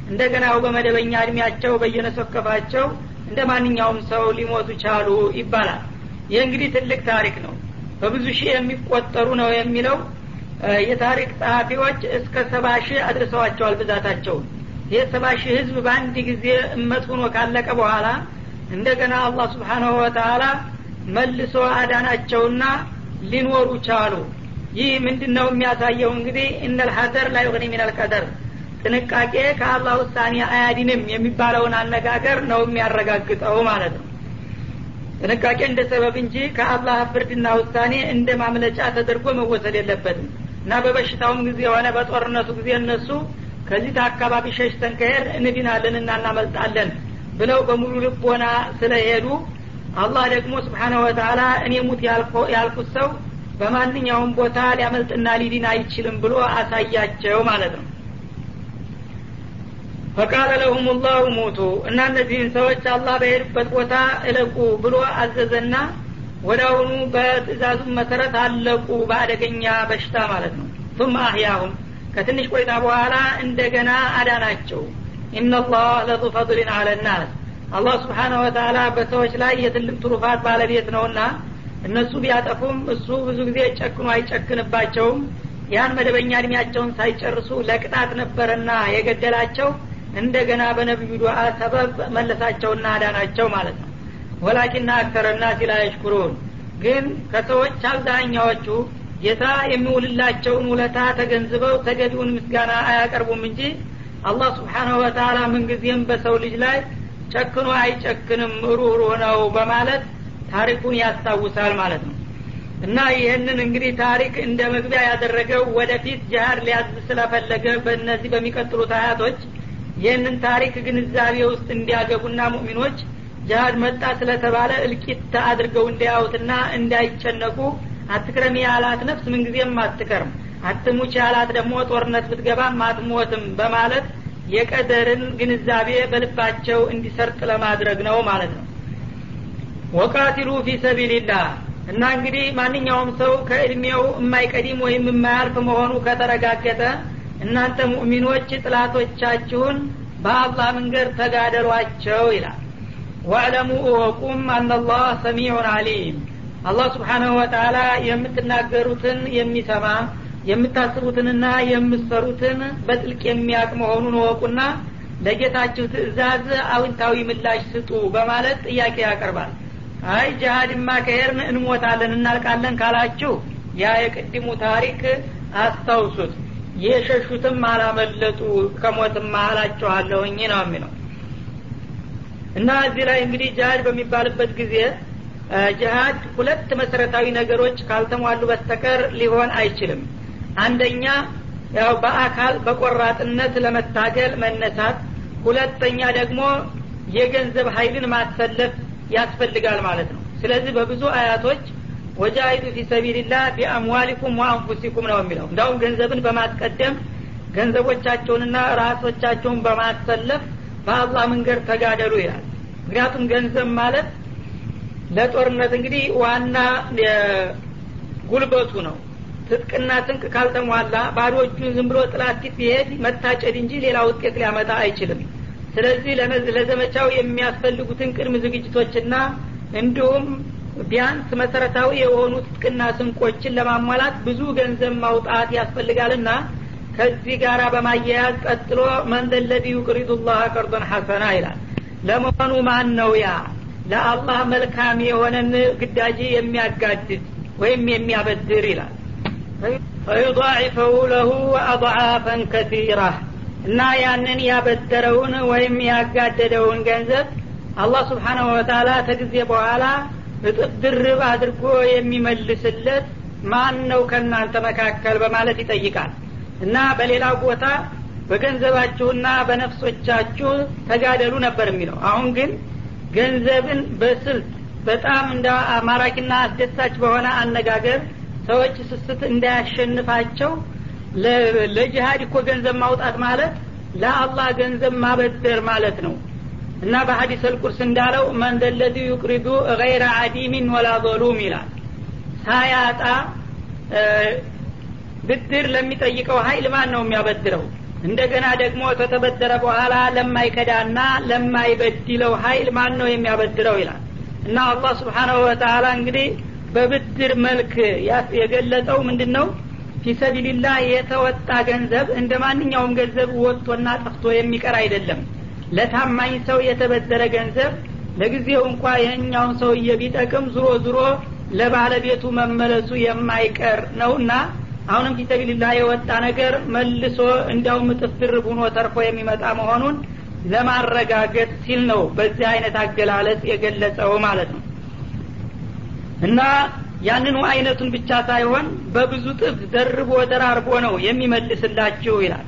እንደገና በመደበኛ እድሜያቸው በየነሰከፋቸው እንደ ማንኛውም ሰው ሊሞቱ ቻሉ ይባላል። ይህ እንግዲህ ትልቅ ታሪክ ነው። በብዙ ሺህ የሚቆጠሩ ነው የሚለው የታሪክ ጸሐፊዎች እስከ ሰባ ሺህ አድርሰዋቸዋል ብዛታቸውን። ይህ ሰባ ሺህ ህዝብ በአንድ ጊዜ እመት ሆኖ ካለቀ በኋላ እንደገና አላህ ስብሓናሁ ወተላ መልሶ አዳናቸውና ሊኖሩ ቻሉ። ይህ ምንድን ነው የሚያሳየው? እንግዲህ እነልሀደር ላይ ዩግኒ ሚነል ቀደር ጥንቃቄ ከአላህ ውሳኔ አያዲንም የሚባለውን አነጋገር ነው የሚያረጋግጠው ማለት ነው። ጥንቃቄ እንደ ሰበብ እንጂ ከአላህ ፍርድና ውሳኔ እንደ ማምለጫ ተደርጎ መወሰድ የለበትም። እና በበሽታውም ጊዜ የሆነ በጦርነቱ ጊዜ እነሱ ከዚህ አካባቢ ሸሽተን ከሄድ እንድናለንና እናመልጣለን ብለው በሙሉ ልቦና ስለሄዱ አላህ ደግሞ ስብሓነሁ ወተላ እኔ ሙት ያልኩት ሰው በማንኛውም ቦታ ሊያመልጥና ሊዲን አይችልም ብሎ አሳያቸው ማለት ነው ፈቃለ ለሁም ላሁ ሙቱ እና እነዚህን ሰዎች አላህ በሄዱበት ቦታ እለቁ ብሎ አዘዘና አሁኑ በትእዛዙ መሰረት አለቁ በአደገኛ በሽታ ማለት ነው። ቱም አህያሁም። ከትንሽ ቆይታ በኋላ እንደገና አዳናቸው። ኢነላህ ለዙ ፈضልን አለ ናስ። አላህ ስብሓነሁ ወተላ በሰዎች ላይ የትልቅ ትሩፋት ባለቤት ነውና እነሱ ቢያጠፉም እሱ ብዙ ጊዜ ጨክኖ አይጨክንባቸውም። ያን መደበኛ እድሜያቸውን ሳይጨርሱ ለቅጣት ነበረና የገደላቸው እንደገና በነቢዩ ዱዓ ሰበብ መለሳቸውና አዳናቸው ማለት ነው። ወላኪና አክተረና ሲላ የሽኩሩን። ግን ከሰዎች አብዛኛዎቹ ጌታ የሚውልላቸውን ውለታ ተገንዝበው ተገቢውን ምስጋና አያቀርቡም እንጂ አላህ ስብሓናሁ ወተላ ምንጊዜም በሰው ልጅ ላይ ጨክኖ አይጨክንም ሩህሩህ ነው በማለት ታሪኩን ያስታውሳል ማለት ነው። እና ይህንን እንግዲህ ታሪክ እንደ መግቢያ ያደረገው ወደፊት ጅሀድ ሊያዝ ስለፈለገ በእነዚህ በሚቀጥሉት አያቶች ይህንን ታሪክ ግንዛቤ ውስጥ እንዲያገቡና ሙእሚኖች ጅሀድ መጣ ስለተባለ እልቂት አድርገው እንዲያዩትና እንዳይጨነቁ አትክረሚ ያላት ነፍስ ምንጊዜም አትከርም አትሙች ያላት ደግሞ ጦርነት ብትገባም አትሞትም በማለት የቀደርን ግንዛቤ በልባቸው እንዲሰርጥ ለማድረግ ነው ማለት ነው። ወቃቲሉ ፊ ሰቢልላህ እና እንግዲህ ማንኛውም ሰው ከእድሜው የማይቀዲም ወይም የማያልፍ መሆኑ ከተረጋገጠ እናንተ ሙእሚኖች ጥላቶቻችሁን በአላህ መንገድ ተጋደሏቸው ይላል። ዋዕለሙ እወቁም አናላህ ሰሚዑን አሊም አላህ ስብሓናሁ ወተላ የምትናገሩትን የሚሰማ የምታስቡትንና የምትሰሩትን በጥልቅ የሚያቅ መሆኑን እወቁና ለጌታችሁ ትእዛዝ አውንታዊ ምላሽ ስጡ በማለት ጥያቄ ያቀርባል። አይ ጅሃድማ ከሄርን እንሞታለን እናልቃለን ካላችሁ ያ የቅድሙ ታሪክ አስታውሱት የሸሹትም አላመለጡ ከሞትም አላችኋለሁኝ ነው የሚለው። እና እዚህ ላይ እንግዲህ ጅሃድ በሚባልበት ጊዜ ጅሃድ ሁለት መሰረታዊ ነገሮች ካልተሟሉ በስተቀር ሊሆን አይችልም። አንደኛ ያው በአካል በቆራጥነት ለመታገል መነሳት ሁለተኛ ደግሞ የገንዘብ ሀይልን ማሰለፍ ያስፈልጋል ማለት ነው። ስለዚህ በብዙ አያቶች ወጃሂዱ ፊ ሰቢልላህ ቢአምዋሊኩም ወአንፉሲኩም ነው የሚለው። እንዳውም ገንዘብን በማስቀደም ገንዘቦቻቸውንና ራሶቻቸውን በማሰለፍ በአላህ መንገድ ተጋደሉ ይላል። ምክንያቱም ገንዘብ ማለት ለጦርነት እንግዲህ ዋና ጉልበቱ ነው። ትጥቅና ስንቅ ካልተሟላ ባዶ እጁን ዝም ብሎ ጥላት ሲሄድ መታጨድ እንጂ ሌላ ውጤት ሊያመጣ አይችልም። ስለዚህ ለዘመቻው የሚያስፈልጉትን ቅድም ዝግጅቶችና እንዲሁም ቢያንስ መሰረታዊ የሆኑ ትጥቅና ስንቆችን ለማሟላት ብዙ ገንዘብ ማውጣት ያስፈልጋልና ከዚህ ጋር በማያያዝ ቀጥሎ መን ዘለዚ ዩቅሪዱ ላህ ቀርዶን ሐሰና ይላል። ለመሆኑ ማን ነው ያ? ለአላህ መልካም የሆነን ግዳጅ የሚያጋድድ ወይም የሚያበድር ይላል። ፈዩضዕፈው ለሁ አضዓፈን ከሲራ። እና ያንን ያበደረውን ወይም ያጋደደውን ገንዘብ አላህ ስብሓናሁ ወተላ ተጊዜ በኋላ እጥፍ ድርብ አድርጎ የሚመልስለት ማን ነው ከእናንተ መካከል በማለት ይጠይቃል። እና በሌላ ቦታ በገንዘባችሁና በነፍሶቻችሁ ተጋደሉ ነበር የሚለው። አሁን ግን ገንዘብን በስልት በጣም እንደ ማራኪና አስደሳች በሆነ አነጋገር ሰዎች ስስት እንዳያሸንፋቸው ለጅሃድ እኮ ገንዘብ ማውጣት ማለት ለአላህ ገንዘብ ማበደር ማለት ነው እና በሀዲስ አልቁርስ እንዳለው መንደለዚ ዩቅሪዱ ገይረ አዲሚን ወላ ظሉም ይላል። ሳያጣ ብድር ለሚጠይቀው ሀይል ማን ነው የሚያበድረው? እንደገና ደግሞ ከተበደረ በኋላ ለማይከዳና ለማይበድለው ሀይል ማን ነው የሚያበድረው ይላል። እና አላህ ስብሓናሁ ወተላ እንግዲህ በብድር መልክ የገለጸው ምንድን ነው ፊሰቢልላህ የተወጣ ገንዘብ እንደ ማንኛውም ገንዘብ ወጥቶና ጠፍቶ የሚቀር አይደለም ለታማኝ ሰው የተበደረ ገንዘብ ለጊዜው እንኳ ይህኛውን ሰውዬ ቢጠቅም ዙሮ ዙሮ ለባለቤቱ መመለሱ የማይቀር ነውና አሁንም ፊሰቢልላህ የወጣ ነገር መልሶ እንዲያውም እጥፍ ድርብ ተርፎ የሚመጣ መሆኑን ለማረጋገጥ ሲል ነው በዚህ አይነት አገላለጽ የገለጸው ማለት ነው። እና ያንኑ አይነቱን ብቻ ሳይሆን በብዙ ጥፍ ደርቦ ደራርቦ ነው የሚመልስላችሁ ይላል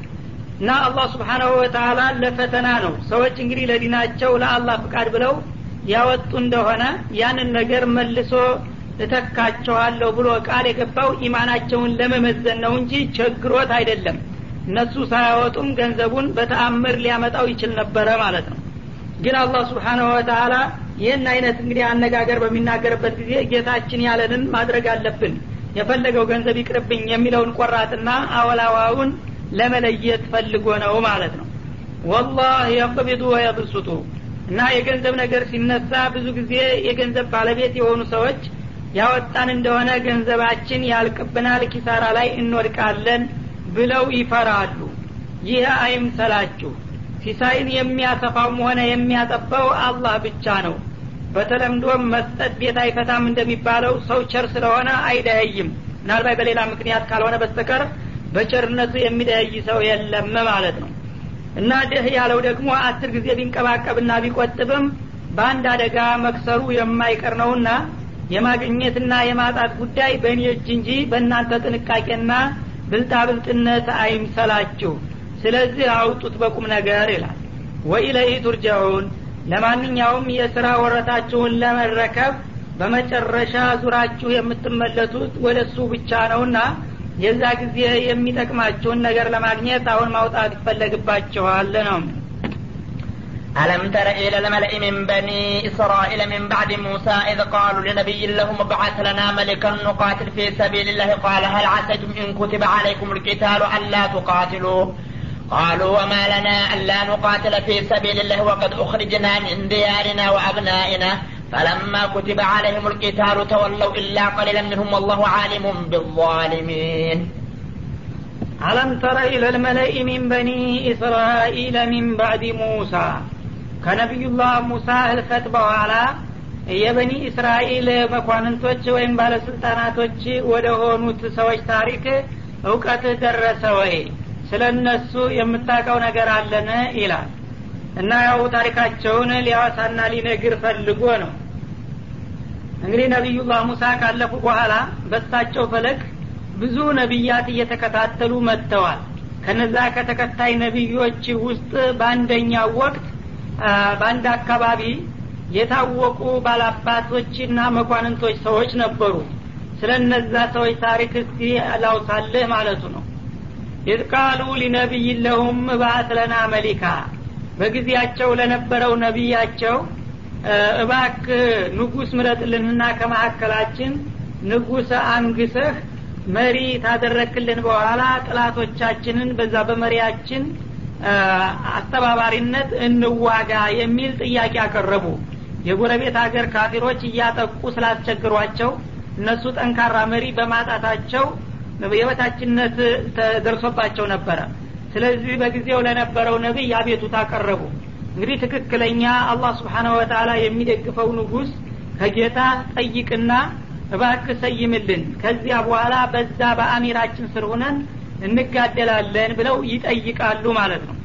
እና አላህ ስብሓናሁ ወተላ ለፈተና ነው። ሰዎች እንግዲህ ለዲናቸው ለአላህ ፍቃድ ብለው ያወጡ እንደሆነ ያንን ነገር መልሶ እተካቸዋለሁ ብሎ ቃል የገባው ኢማናቸውን ለመመዘን ነው እንጂ ቸግሮት አይደለም። እነሱ ሳያወጡም ገንዘቡን በተአምር ሊያመጣው ይችል ነበረ ማለት ነው። ግን አላህ ስብሓናሁ ወተላ ይህን አይነት እንግዲህ አነጋገር በሚናገርበት ጊዜ ጌታችን ያለንን ማድረግ አለብን የፈለገው ገንዘብ ይቅርብኝ የሚለውን ቆራጥና አወላዋውን ለመለየት ፈልጎ ነው ማለት ነው። ወላህ የቅቢዱ ወየብሱጡ እና የገንዘብ ነገር ሲነሳ ብዙ ጊዜ የገንዘብ ባለቤት የሆኑ ሰዎች ያወጣን እንደሆነ ገንዘባችን ያልቅብናል ኪሳራ ላይ እንወድቃለን ብለው ይፈራሉ። ይህ አይምሰላችሁ። ሲሳይን የሚያሰፋውም ሆነ የሚያጠባው አላህ ብቻ ነው። በተለምዶም መስጠት ቤት አይፈታም እንደሚባለው ሰው ቸር ስለሆነ አይደያይም ምናልባት በሌላ ምክንያት ካልሆነ በስተቀር በቸርነቱ የሚደያይ ሰው የለም ማለት ነው። እና ድህ ያለው ደግሞ አስር ጊዜ ቢንቀባቀብና ቢቆጥብም በአንድ አደጋ መክሰሩ የማይቀር ነውና የማግኘትና የማጣት ጉዳይ በእኔ እጅ እንጂ በእናንተ ጥንቃቄና ብልጣብልጥነት አይምሰላችሁ። ስለዚህ አውጡት በቁም ነገር ይላል። ወኢለይህ ቱርጃውን ለማንኛውም የስራ ወረታችሁን ለመረከብ በመጨረሻ ዙራችሁ የምትመለሱት ወደ እሱ ብቻ ነውና የዛ ጊዜ የሚጠቅማችሁን ነገር ለማግኘት አሁን ማውጣት ይፈለግባችኋል ነው ألم تر إلى الملأ من بني إسرائيل من بعد موسى إذ قالوا لنبي لهم ابعث لنا ملكا نقاتل في سبيل الله قال هل عسيتم إن كتب عليكم القتال ألا تقاتلوا قالوا وما لنا ألا نقاتل في سبيل الله وقد أخرجنا من ديارنا وأبنائنا فلما كتب عليهم القتال تولوا إلا قليلا منهم والله عالم بالظالمين ألم تر إلى الملأ من بني إسرائيل من بعد موسى ከነቢዩላህ ሙሳ ህልፈት በኋላ የበኒ እስራኤል መኳንንቶች ወይም ባለስልጣናቶች ወደ ሆኑት ሰዎች ታሪክ እውቀት ደረሰ ወይ ስለ እነሱ የምታውቀው ነገር አለን ይላል እና ያው ታሪካቸውን ሊያዋሳና ሊነግር ፈልጎ ነው እንግዲህ ነቢዩላህ ሙሳ ካለፉ በኋላ በሳቸው ፈለግ ብዙ ነቢያት እየተከታተሉ መጥተዋል። ከነዛ ከተከታይ ነቢዮች ውስጥ በአንደኛው ወቅት በአንድ አካባቢ የታወቁ ባላባቶችና መኳንንቶች ሰዎች ነበሩ። ስለ እነዛ ሰዎች ታሪክ እስቲ ላውሳልህ ማለቱ ነው። إذ قالوا لنبي لهم ملكا በጊዜያቸው ለነበረው ነቢያቸው እባክ ንጉስ ምረጥልንና ከመካከላችን ንጉስ አንግሰህ መሪ ካደረክልን በኋላ ጥላቶቻችንን በዛ በመሪያችን አስተባባሪነት እንዋጋ የሚል ጥያቄ አቀረቡ። የጎረቤት ሀገር ካፊሮች እያጠቁ ስላስቸግሯቸው እነሱ ጠንካራ መሪ በማጣታቸው የበታችነት ተደርሶባቸው ነበረ። ስለዚህ በጊዜው ለነበረው ነቢይ አቤቱታ አቀረቡ እንግዲህ ትክክለኛ አላህ ስብሓናሁ ወተላ የሚደግፈው ንጉስ ከጌታ ጠይቅና እባክ ሰይምልን ከዚያ በኋላ በዛ በአሚራችን ስር ሁነን እንጋደላለን ብለው ይጠይቃሉ ማለት ነው።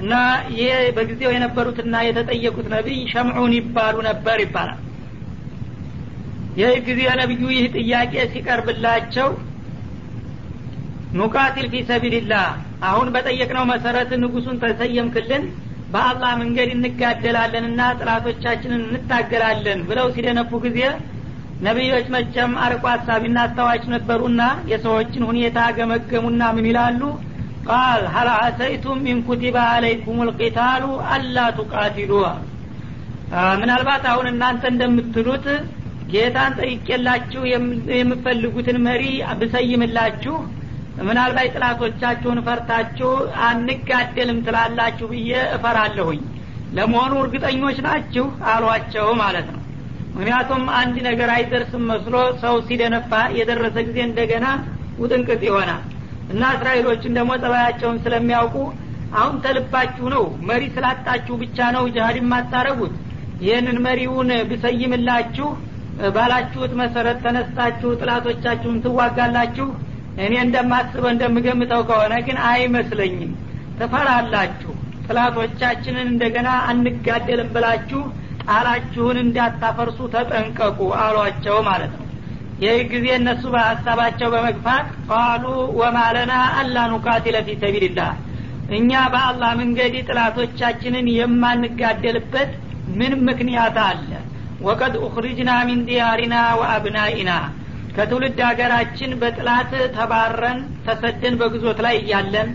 እና ይሄ በጊዜው የነበሩትና የተጠየቁት ነቢይ ሸምዑን ይባሉ ነበር ይባላል። ይህ ጊዜ ነቢዩ ይህ ጥያቄ ሲቀርብላቸው ኑቃቲል ፊ ሰቢልላህ አሁን በጠየቅነው መሰረት ንጉሱን ተሰየምክልን በአላህ መንገድ እንጋደላለንና ጥላቶቻችንን እንታገላለን ብለው ሲደነፉ ጊዜ ነቢዮች መቸም አርቆ ሀሳቢና አስታዋች ነበሩና የሰዎችን ሁኔታ ገመገሙና ምን ይላሉ? قال هل عسيتم إن كتب عليكم القتال ألا تقاتلوا። ምናልባት አሁን እናንተ እንደምትሉት ጌታን ጠይቄላችሁ የምትፈልጉትን መሪ ብሰይምላችሁ ምናልባት ጥላቶቻችሁን ፈርታችሁ አንጋደልም ትላላችሁ ብዬ እፈራለሁኝ። ለመሆኑ እርግጠኞች ናችሁ? አሏቸው ማለት ነው። ምክንያቱም አንድ ነገር አይደርስም መስሎ ሰው ሲደነፋ የደረሰ ጊዜ እንደገና ውጥንቅጥ ይሆናል። እና እስራኤሎችን ደግሞ ጠባያቸውን ስለሚያውቁ አሁን ተልባችሁ ነው መሪ ስላጣችሁ ብቻ ነው ጅሀድ የማታረጉት። ይህንን መሪውን ብሰይምላችሁ ባላችሁት መሰረት ተነስታችሁ ጥላቶቻችሁን ትዋጋላችሁ እኔ እንደማስበው እንደምገምተው ከሆነ ግን አይመስለኝም። ትፈራላችሁ ጥላቶቻችንን እንደገና አንጋደልም ብላችሁ ቃላችሁን እንዳታፈርሱ ተጠንቀቁ አሏቸው ማለት ነው። ይህ ጊዜ እነሱ በሀሳባቸው በመግፋት ቃሉ ወማለና አላ ኑቃቲለ ፊ ሰቢልላህ እኛ በአላህ መንገድ ጥላቶቻችንን የማንጋደልበት ምን ምክንያት አለ? ወቀድ ኡክሪጅና ሚን ዲያሪና ወአብናኢና ከትውልድ ሀገራችን በጥላት ተባረን ተሰደን በግዞት ላይ እያለን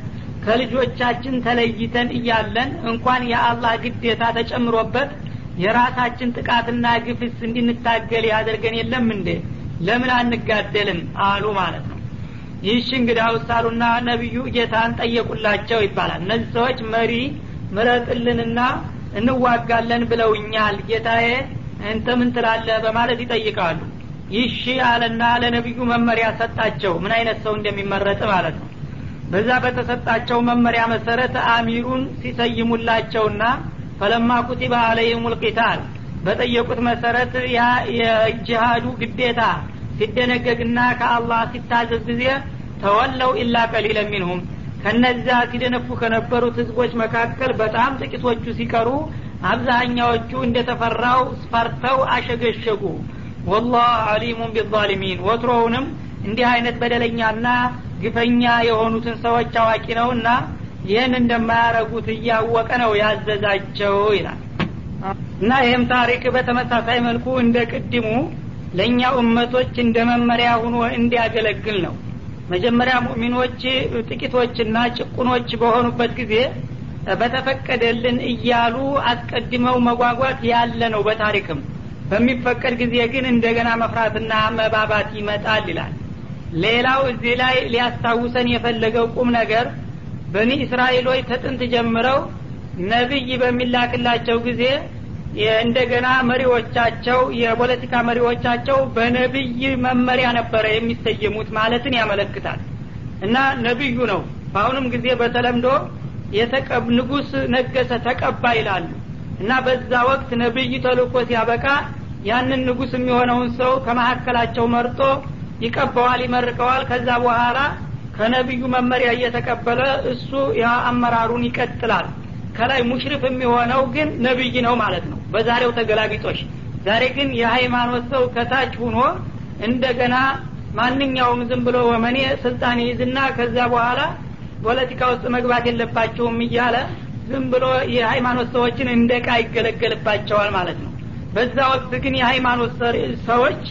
ከልጆቻችን ተለይተን እያለን እንኳን የአላህ ግዴታ ተጨምሮበት የራሳችን ጥቃትና ግፍስ እንድንታገል ያደርገን የለም እንዴ? ለምን አንጋደልም? አሉ ማለት ነው። ይህሽ እንግዲህ አውሳሉና ነቢዩ ጌታን ጠየቁላቸው ይባላል። እነዚህ ሰዎች መሪ ምረጥልንና እንዋጋለን ብለውኛል ጌታዬ እንተ ምን ትላለህ? በማለት ይጠይቃሉ ይሺ አለና ለነቢዩ መመሪያ ሰጣቸው። ምን አይነት ሰው እንደሚመረጥ ማለት ነው። በዛ በተሰጣቸው መመሪያ መሰረት አሚሩን ሲሰይሙላቸውና ፈለማ ኩቲበ አለይህም ልቂታል በጠየቁት መሰረት የጅሃዱ ግዴታ ሲደነገግና ከአላህ ሲታዘዝ ጊዜ ተወለው ኢላ ቀሊለ ሚንሁም። ከነዚያ ሲደነፉ ከነበሩት ህዝቦች መካከል በጣም ጥቂቶቹ ሲቀሩ አብዛኛዎቹ እንደተፈራው ፈርተው አሸገሸጉ ወላህ አሊሙን ቢዛሊሚን። ወትሮውንም እንዲህ አይነት በደለኛና ግፈኛ የሆኑትን ሰዎች አዋቂ ነውና ይህን እንደማያረጉት እያወቀ ነው ያዘዛቸው ይላል። እና ይህም ታሪክ በተመሳሳይ መልኩ እንደ ቅድሙ ለእኛ እመቶች እንደ መመሪያ ሁኖ እንዲያገለግል ነው። መጀመሪያ ሙእሚኖች ጥቂቶችና ጭቁኖች በሆኑበት ጊዜ በተፈቀደልን እያሉ አስቀድመው መጓጓት ያለ ነው በታሪክም በሚፈቀድ ጊዜ ግን እንደገና መፍራትና መባባት ይመጣል ይላል። ሌላው እዚህ ላይ ሊያስታውሰን የፈለገው ቁም ነገር በኒ እስራኤሎች ተጥንት ጀምረው ነቢይ በሚላክላቸው ጊዜ እንደገና መሪዎቻቸው የፖለቲካ መሪዎቻቸው በነቢይ መመሪያ ነበረ የሚሰየሙት ማለትን ያመለክታል። እና ነቢዩ ነው። በአሁኑም ጊዜ በተለምዶ ንጉስ ነገሰ ተቀባ ይላሉ። እና በዛ ወቅት ነቢይ ተልኮ ሲያበቃ ያንን ንጉስ የሚሆነውን ሰው ከመካከላቸው መርጦ ይቀበዋል ይመርቀዋል። ከዛ በኋላ ከነቢዩ መመሪያ እየተቀበለ እሱ ያ አመራሩን ይቀጥላል። ከላይ ሙሽሪፍ የሚሆነው ግን ነቢይ ነው ማለት ነው። በዛሬው ተገላቢጦሽ። ዛሬ ግን የሃይማኖት ሰው ከታች ሁኖ እንደገና ማንኛውም ዝም ብሎ ወመኔ ስልጣን ይዝና ከዚያ በኋላ ፖለቲካ ውስጥ መግባት የለባቸውም እያለ ዝም ብሎ የሃይማኖት ሰዎችን እንደ ቃ ይገለገልባቸዋል ማለት ነው በዛ ወቅት ግን የሃይማኖት ሰዎች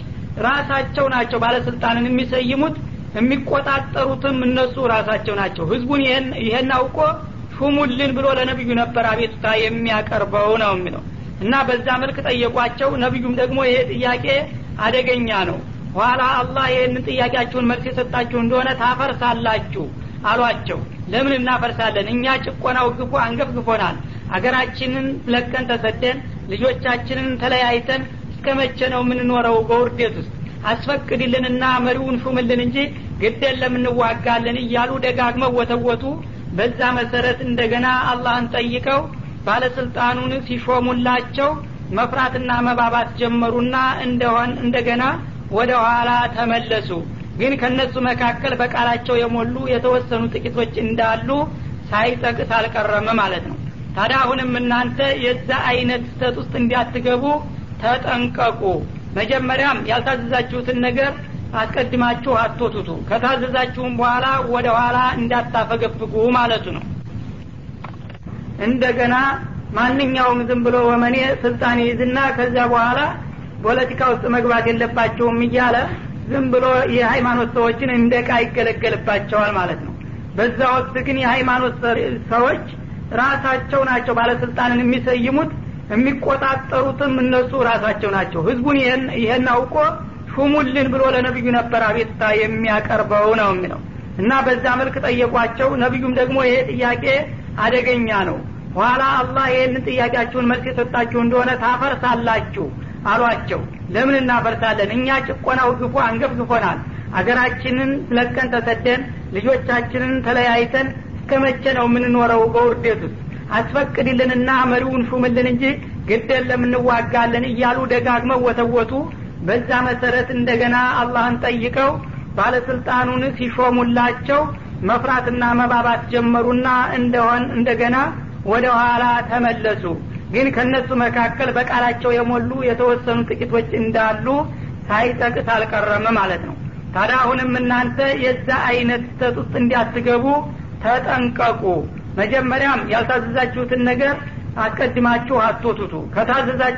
ራሳቸው ናቸው ባለስልጣንን የሚሰይሙት የሚቆጣጠሩትም እነሱ ራሳቸው ናቸው። ህዝቡን ይሄን አውቆ ሹሙልን ብሎ ለነቢዩ ነበር አቤቱታ የሚያቀርበው ነው የሚለው። እና በዛ መልክ ጠየቋቸው። ነቢዩም ደግሞ ይሄ ጥያቄ አደገኛ ነው። ኋላ አላህ ይህንን ጥያቄያችሁን መልስ የሰጣችሁ እንደሆነ ታፈርሳላችሁ አሏቸው። ለምን እናፈርሳለን? እኛ ጭቆናው ግፎ አንገፍግፎናል። አገራችንን ለቀን ተሰደን ልጆቻችንን ተለያይተን እስከ መቼ ነው የምንኖረው? በውርዴት ውስጥ አስፈቅድልንና መሪውን ሹምልን እንጂ ግደን ለምንዋጋለን እያሉ ደጋግመው ወተወቱ። በዛ መሰረት እንደገና አላህን ጠይቀው ባለስልጣኑን ሲሾሙላቸው መፍራትና መባባት ጀመሩና እንደሆን እንደገና ወደ ኋላ ተመለሱ። ግን ከነሱ መካከል በቃላቸው የሞሉ የተወሰኑ ጥቂቶች እንዳሉ ሳይጠቅስ አልቀረም ማለት ነው ታዲያ አሁንም እናንተ የዛ አይነት ስተት ውስጥ እንዲያትገቡ ተጠንቀቁ። መጀመሪያም ያልታዘዛችሁትን ነገር አስቀድማችሁ አትወቱቱ ከታዘዛችሁም በኋላ ወደ ኋላ እንዳታፈገፍጉ ማለቱ ነው። እንደገና ማንኛውም ዝም ብሎ ወመኔ ስልጣን ይዝና ከዚያ በኋላ ፖለቲካ ውስጥ መግባት የለባቸውም እያለ ዝም ብሎ የሃይማኖት ሰዎችን እንደ ቃ ይገለገልባቸዋል ማለት ነው። በዛ ወቅት ግን የሃይማኖት ሰዎች ራሳቸው ናቸው ባለስልጣንን የሚሰይሙት የሚቆጣጠሩትም እነሱ ራሳቸው ናቸው። ህዝቡን ይሄን አውቆ ሹሙልን ብሎ ለነቢዩ ነበር አቤቱታ የሚያቀርበው ነው የሚለው። እና በዛ መልክ ጠየቋቸው። ነቢዩም ደግሞ ይሄ ጥያቄ አደገኛ ነው። ኋላ አላህ ይህንን ጥያቄያችሁን መልስ የሰጣችሁ እንደሆነ ታፈርሳላችሁ አሏቸው። ለምን እናፈርሳለን? እኛ ጭቆናው ግፎ አንገፍግፎናል አገራችንን ለቀን ተሰደን ልጆቻችንን ተለያይተን እስከ መቼ ነው የምንኖረው በውርዴት ውስጥ? አስፈቅድልንና መሪውን ሹምልን እንጂ ግደን ለምንዋጋለን እያሉ ደጋግመው ወተወቱ። በዛ መሰረት እንደገና አላህን ጠይቀው ባለስልጣኑን ሲሾሙላቸው መፍራትና መባባት ጀመሩና እንደሆን እንደገና ወደ ኋላ ተመለሱ። ግን ከነሱ መካከል በቃላቸው የሞሉ የተወሰኑ ጥቂቶች እንዳሉ ሳይጠቅስ አልቀረም ማለት ነው። ታዲያ አሁንም እናንተ የዛ አይነት ስተት ውስጥ እንዲያትገቡ ተጠንቀቁ። መጀመሪያም ያልታዘዛችሁትን ነገር አስቀድማችሁ አትወቱቱ ከታዘዛችሁ